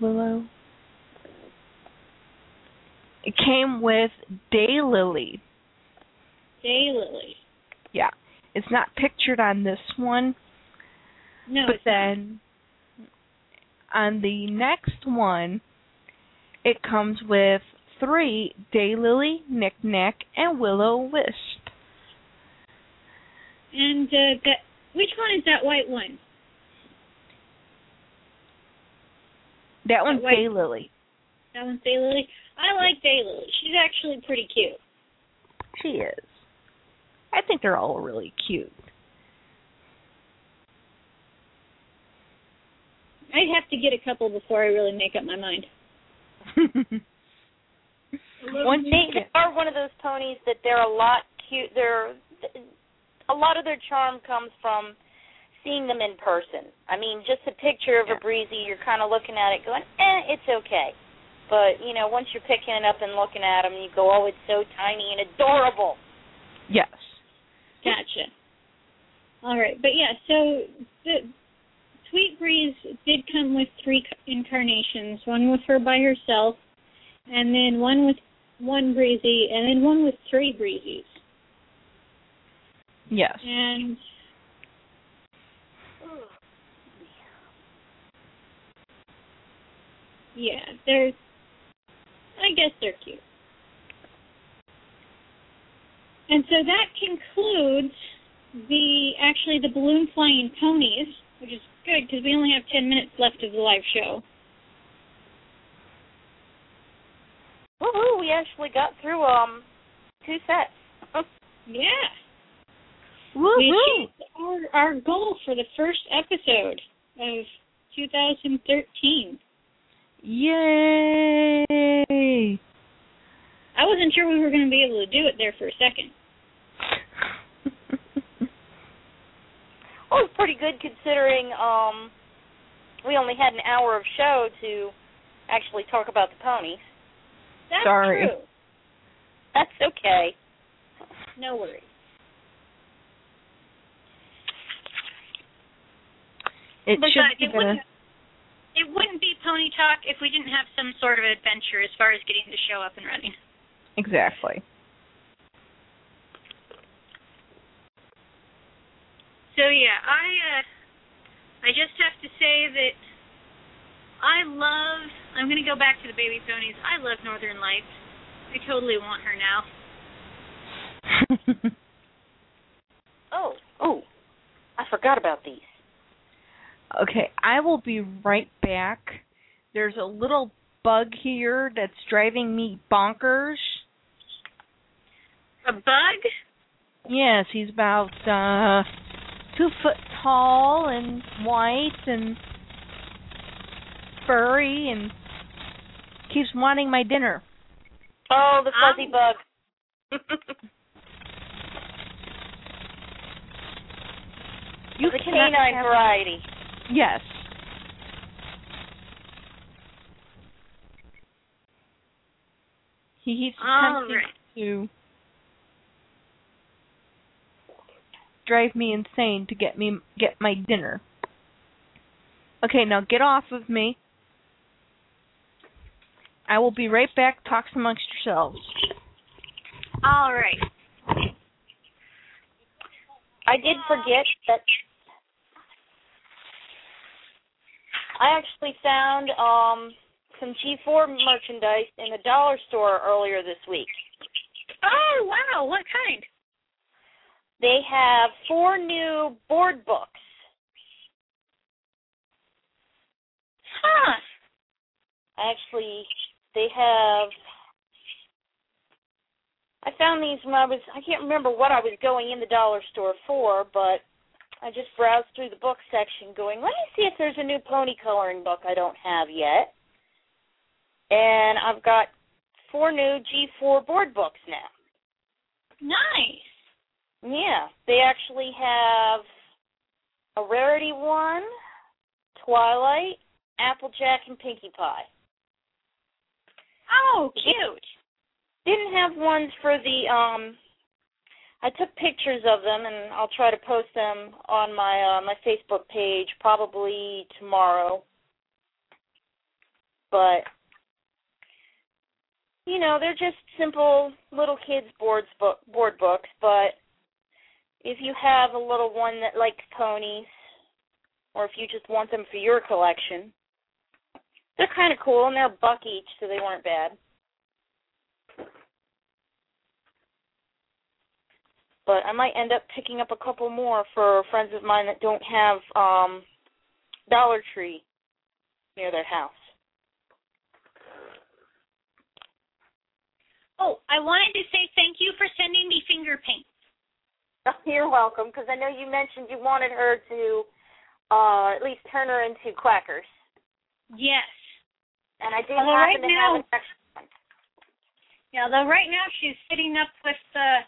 Speaker 3: Willow. It came with Daylily.
Speaker 2: Daylily.
Speaker 3: Yeah. It's not pictured on this one,
Speaker 2: No,
Speaker 3: but
Speaker 2: not.
Speaker 3: then on the next one it comes with three Daylily, Knick Knack, and Willow Wisp.
Speaker 2: And uh, that which one is that white one?
Speaker 3: That one's Daylily.
Speaker 2: That one's Daylily. I like Daylily. She's actually pretty cute.
Speaker 3: She is. I think they're all really cute.
Speaker 2: I'd have to get a couple before I really make up my mind.
Speaker 3: Once you
Speaker 4: They, are one of those ponies that they're a lot cute. They're a lot of their charm comes from seeing them in person. I mean, just a picture of
Speaker 3: Yeah.
Speaker 4: a breezy, you're kind of looking at it, going, "Eh, it's okay." But you know, once you're picking it up and looking at them, you go, "Oh, it's so tiny and adorable."
Speaker 3: yes.
Speaker 2: Gotcha. All right, but yeah, so the Sweet Breeze did come with three incarnations. One with her by herself, and then one with one breezy, and then one with three breezies.
Speaker 3: Yes.
Speaker 2: And yeah, they're. I guess they're cute. And so that concludes the actually the balloon flying ponies, which is good because we only have 10 minutes left of the live show.
Speaker 4: Woohoo! We actually got through um two sets.
Speaker 2: Yeah. We
Speaker 7: Woohoo!
Speaker 2: achieved our, our goal for the first episode of 2013.
Speaker 7: Yay!
Speaker 2: I wasn't sure we were going to be able to do it there for a second.
Speaker 4: Well, it was pretty good considering um we only had an hour of show to actually talk about the ponies.
Speaker 2: That's
Speaker 7: Sorry.
Speaker 2: true.
Speaker 4: That's okay.
Speaker 2: No worries.
Speaker 7: it
Speaker 2: Besides,
Speaker 7: should be
Speaker 2: it wouldn't it wouldn't be pony talk if we didn't have some sort of adventure as far as getting the show up and running.
Speaker 7: exactly.
Speaker 2: So yeah, I uh I just have to say that I love I'm gonna go back to the baby ponies. I love Northern Lights. I totally want her now.
Speaker 4: Oh, oh. I forgot about these.
Speaker 7: okay, I will be right back. There's a little bug here that's driving me bonkers.
Speaker 2: A bug?
Speaker 7: Yes, he's about uh two foot tall and white and furry and keeps wanting my dinner.
Speaker 4: Oh, the fuzzy
Speaker 2: Um,
Speaker 4: bug.
Speaker 7: You
Speaker 4: the
Speaker 7: cannot
Speaker 4: canine
Speaker 7: have-
Speaker 4: variety.
Speaker 7: Yes. He keeps attempting
Speaker 2: right.
Speaker 7: to drive me insane to get me get my dinner. Okay, now get off of me. I will be right back. Talk amongst yourselves.
Speaker 2: All right.
Speaker 4: I did forget that I actually found um some G4 merchandise in the dollar store earlier this week.
Speaker 2: Oh wow, what kind?
Speaker 4: They have four new board books.
Speaker 2: Huh.
Speaker 4: I actually, they have. I found these when I was. I can't remember what I was going in the dollar store for, but I just browsed through the book section, going, "Let me see if there's a new pony coloring book I don't have yet." And I've got four new G4 board books now.
Speaker 2: Nice.
Speaker 4: Yeah, they actually have a rarity one, Twilight, Applejack, and Pinkie Pie.
Speaker 2: Oh, cute.
Speaker 4: didn't have ones for the um I took pictures of them and I'll try to post them on my uh my Facebook page probably tomorrow. But you know, they're just simple little kids boards book board books, but if you have a little one that likes ponies or if you just want them for your collection, they're kind of cool and they're a buck each, so they weren't bad. but I might end up picking up a couple more for friends of mine that don't have um Dollar Tree near their house.
Speaker 2: Oh, I wanted to say thank you for sending me finger paint.
Speaker 4: You're welcome, because I know you mentioned you wanted her to uh at least turn her into quackers,
Speaker 2: Yes.
Speaker 4: And I do
Speaker 2: Although
Speaker 4: happen
Speaker 2: right
Speaker 4: to
Speaker 2: now-
Speaker 4: have an extra one.
Speaker 2: Yeah, though right now she's sitting up with uh,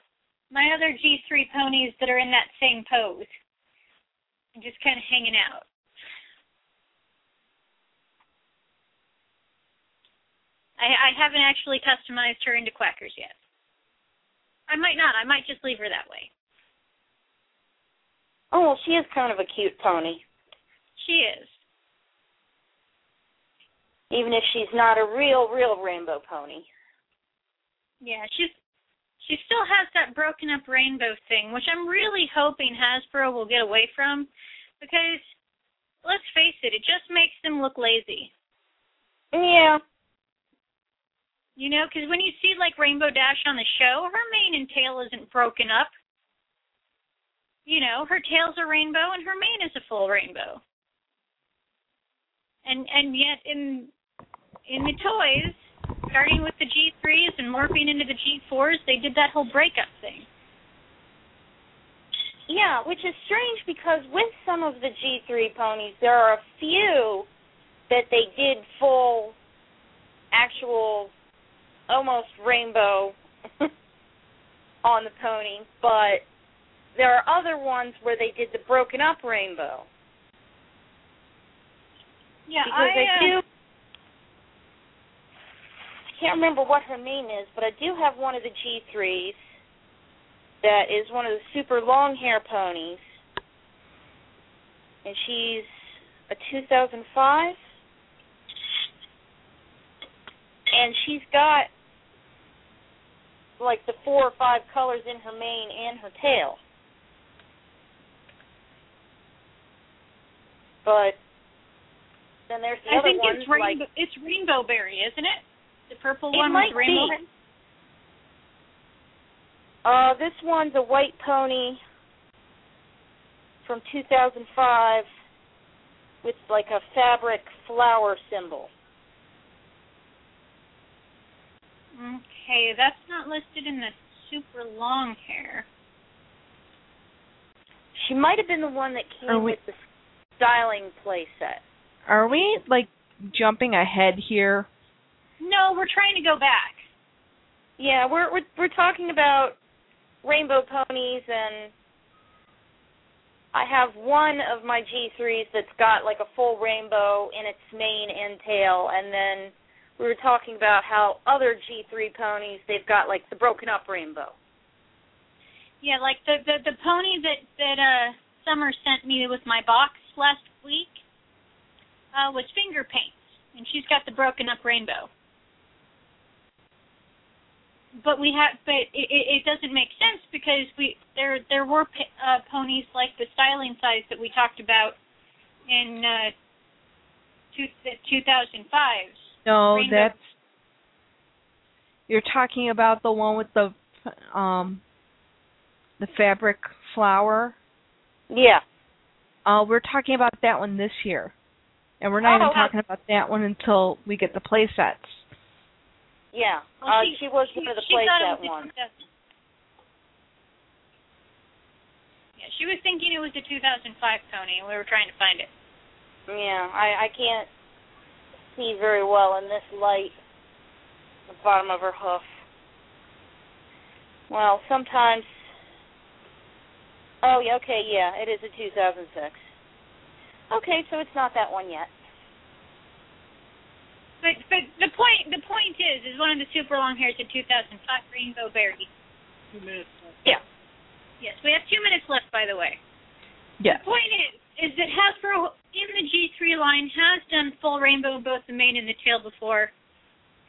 Speaker 2: my other G3 ponies that are in that same pose. And just kind of hanging out. I, I haven't actually customized her into quackers yet. I might not. I might just leave her that way.
Speaker 4: Oh, well, she is kind of a cute pony,
Speaker 2: She is.
Speaker 4: Even if she's not a real, real rainbow pony.
Speaker 2: Yeah, she's she still has that broken up rainbow thing, which I'm really hoping Hasbro will get away from because let's face it, it just makes them look lazy.
Speaker 4: Yeah.
Speaker 2: You know, because when you see like Rainbow Dash on the show, her mane and tail isn't broken up. You know, her tail's a rainbow and her mane is a full rainbow. And and yet in in the toys, starting with the G3s and morphing into the G4s, they did that whole breakup thing.
Speaker 4: Yeah, which is strange because with some of the G3 ponies, there are a few that they did full, actual, almost rainbow on the pony, but there are other ones where they did the broken up rainbow.
Speaker 2: Yeah,
Speaker 4: because
Speaker 2: I, uh,
Speaker 4: do. I can't remember what her name is, but I do have one of the G3s that is one of the super long hair ponies, and she's a 2005, and she's got like the four or five colors in her mane and her tail. But then there's the
Speaker 2: I
Speaker 4: other
Speaker 2: think
Speaker 4: ones
Speaker 2: it's rainbow.
Speaker 4: like
Speaker 2: it's Rainberry, isn't it? The purple
Speaker 4: It
Speaker 2: one
Speaker 4: might
Speaker 2: with rainbow.
Speaker 4: be. Uh, this one's a white pony from 2005 with like a fabric flower symbol.
Speaker 2: Okay, that's not listed in the super long hair.
Speaker 4: She might have been the one that came
Speaker 7: we-
Speaker 4: with the styling play set.
Speaker 7: Are we like jumping ahead here?
Speaker 2: No, we're trying to go back.
Speaker 4: Yeah, we're we're we're talking about rainbow ponies and I have one of my G3s that's got like a full rainbow in its mane and tail and then we were talking about how other G3 ponies they've got like the broken up rainbow.
Speaker 2: Yeah, like the the the pony that that uh Summer sent me with my box last week uh was finger paints, and she's got the broken up rainbow. But we have, but it, it, it doesn't make sense because we there there were pa- uh, ponies like the styling size that we talked about in uh, two, the 2005s.
Speaker 7: No,
Speaker 2: Rainbow.
Speaker 7: that's you're talking about the one with the um the fabric flower.
Speaker 4: Yeah.
Speaker 7: Uh, we're talking about that one this year, and we're not
Speaker 4: Oh,
Speaker 7: even talking about that one until we get the play sets.
Speaker 4: Yeah.
Speaker 2: Well,
Speaker 4: uh,
Speaker 2: she-
Speaker 4: she, was one of the
Speaker 2: she
Speaker 4: play
Speaker 2: thought it
Speaker 4: set
Speaker 2: was a
Speaker 4: ones.
Speaker 2: 2000 Yeah, she was thinking it was a 2005 pony, and we were trying to find it.
Speaker 4: Yeah, I I can't see very well in this light. The bottom of her hoof. Well, sometimes. Oh yeah, okay, yeah, it is a 2006. Okay, so it's not that one yet.
Speaker 2: But but the point the point is is one of the super long hairs in 2005 Rainberry.
Speaker 5: Two minutes left.
Speaker 4: Yeah.
Speaker 2: Yes, we have two minutes left, by the way.
Speaker 7: Yes.
Speaker 2: The point is is that Hasbro in the G3 line has done full rainbow both the mane and the tail before,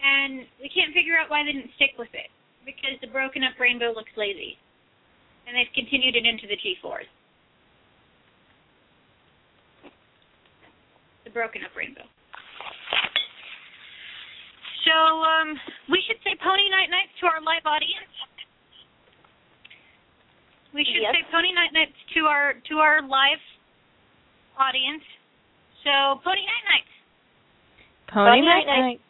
Speaker 2: and we can't figure out why they didn't stick with it because the broken up rainbow looks lazy, and they've continued it into the G4s. The broken up rainbow. So um, we should say Pony Night Nights to our live audience. We should
Speaker 4: Yes.
Speaker 2: say Pony Night Nights to our to our live audience. So Pony Night Nights.
Speaker 7: Pony
Speaker 4: Pony
Speaker 7: Night
Speaker 4: Night Night.
Speaker 7: Night.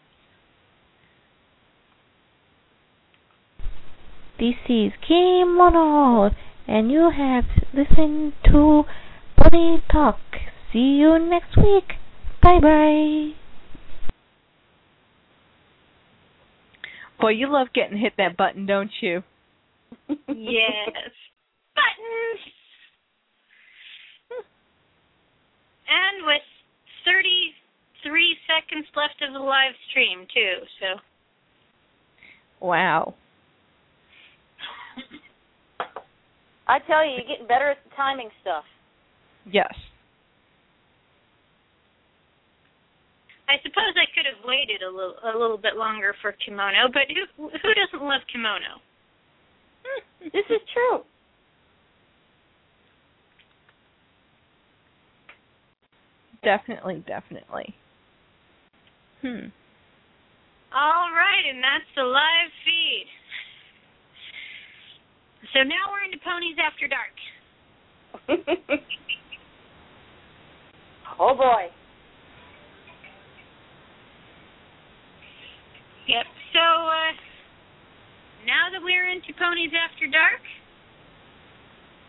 Speaker 1: This is Kim Kimono, and you have listened to Pony Talk. See you next week. Bye bye.
Speaker 7: Boy, you love getting hit that button, don't you?
Speaker 2: Yes. Buttons. And with 33 seconds left of the live stream too. So
Speaker 7: Wow.
Speaker 4: I tell you, you're getting better at the timing stuff.
Speaker 7: Yes.
Speaker 2: I suppose I could have waited a little a little bit longer for kimono, but who who doesn't love kimono?
Speaker 4: This is true.
Speaker 7: Definitely, definitely. Hmm.
Speaker 2: All right, and that's the live feed. So now we're into Ponies After Dark.
Speaker 4: oh boy.
Speaker 2: Yep. So uh, now that we're into Ponies After Dark,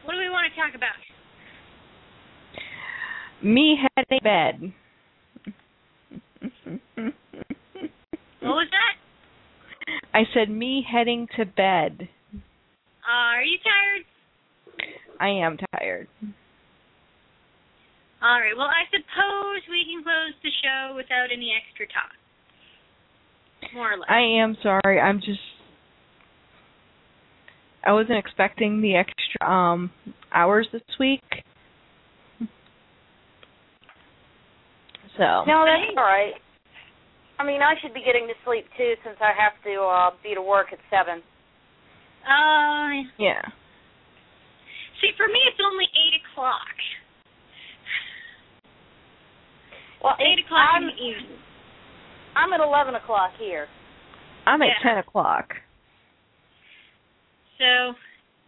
Speaker 2: what do we want to talk about?
Speaker 3: Me heading to bed.
Speaker 2: What was that?
Speaker 3: I said me heading to bed.
Speaker 2: Uh, are you tired?
Speaker 3: I am tired.
Speaker 2: All right. Well, I suppose we can close the show without any extra talk. More or less.
Speaker 3: I am sorry. I'm just I wasn't expecting the extra um hours this week. So
Speaker 4: No, that's all right. I mean, I should be getting to sleep too, since I have to uh, be to work at seven.
Speaker 2: Uh,
Speaker 3: yeah.
Speaker 2: see, for me, it's only eight o'clock.
Speaker 4: Well,
Speaker 2: Eight o'clock
Speaker 4: I'm,
Speaker 2: in the evening.
Speaker 4: I'm at eleven o'clock here.
Speaker 3: I'm at
Speaker 2: Yeah.
Speaker 3: ten o'clock.
Speaker 2: So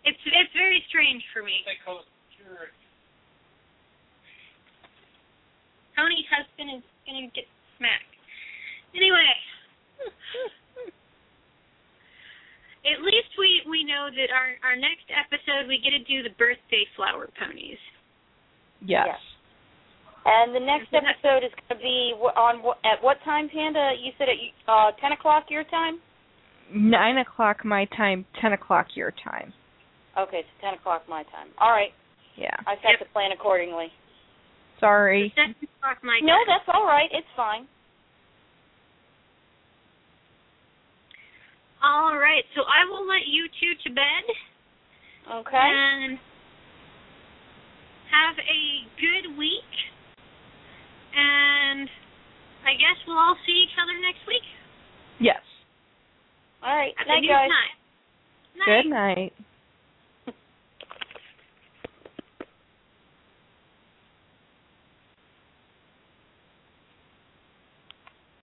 Speaker 2: it's it's very strange for me.
Speaker 5: They call it pure.
Speaker 2: Tony's husband is gonna get smacked. Anyway, at least we we know that our our next episode we get to do the birthday flower ponies.
Speaker 3: Yes.
Speaker 4: Yes. And the next episode is going to be on at what time, Panda? You said at uh, ten o'clock your time.
Speaker 3: Nine o'clock my time, ten o'clock your time.
Speaker 4: Okay, so ten o'clock my time. All right,
Speaker 3: Yeah.
Speaker 4: I have to plan accordingly.
Speaker 3: Sorry.
Speaker 2: Seven o'clock my
Speaker 4: No,
Speaker 2: time.
Speaker 4: that's all right. It's fine.
Speaker 2: All right. So I will let you two to bed
Speaker 4: Okay.
Speaker 2: and have a good week. And I guess we'll all see each other next week.
Speaker 3: Yes.
Speaker 4: All right.
Speaker 2: At
Speaker 4: Night, guys.
Speaker 2: time. Night.
Speaker 3: Good night.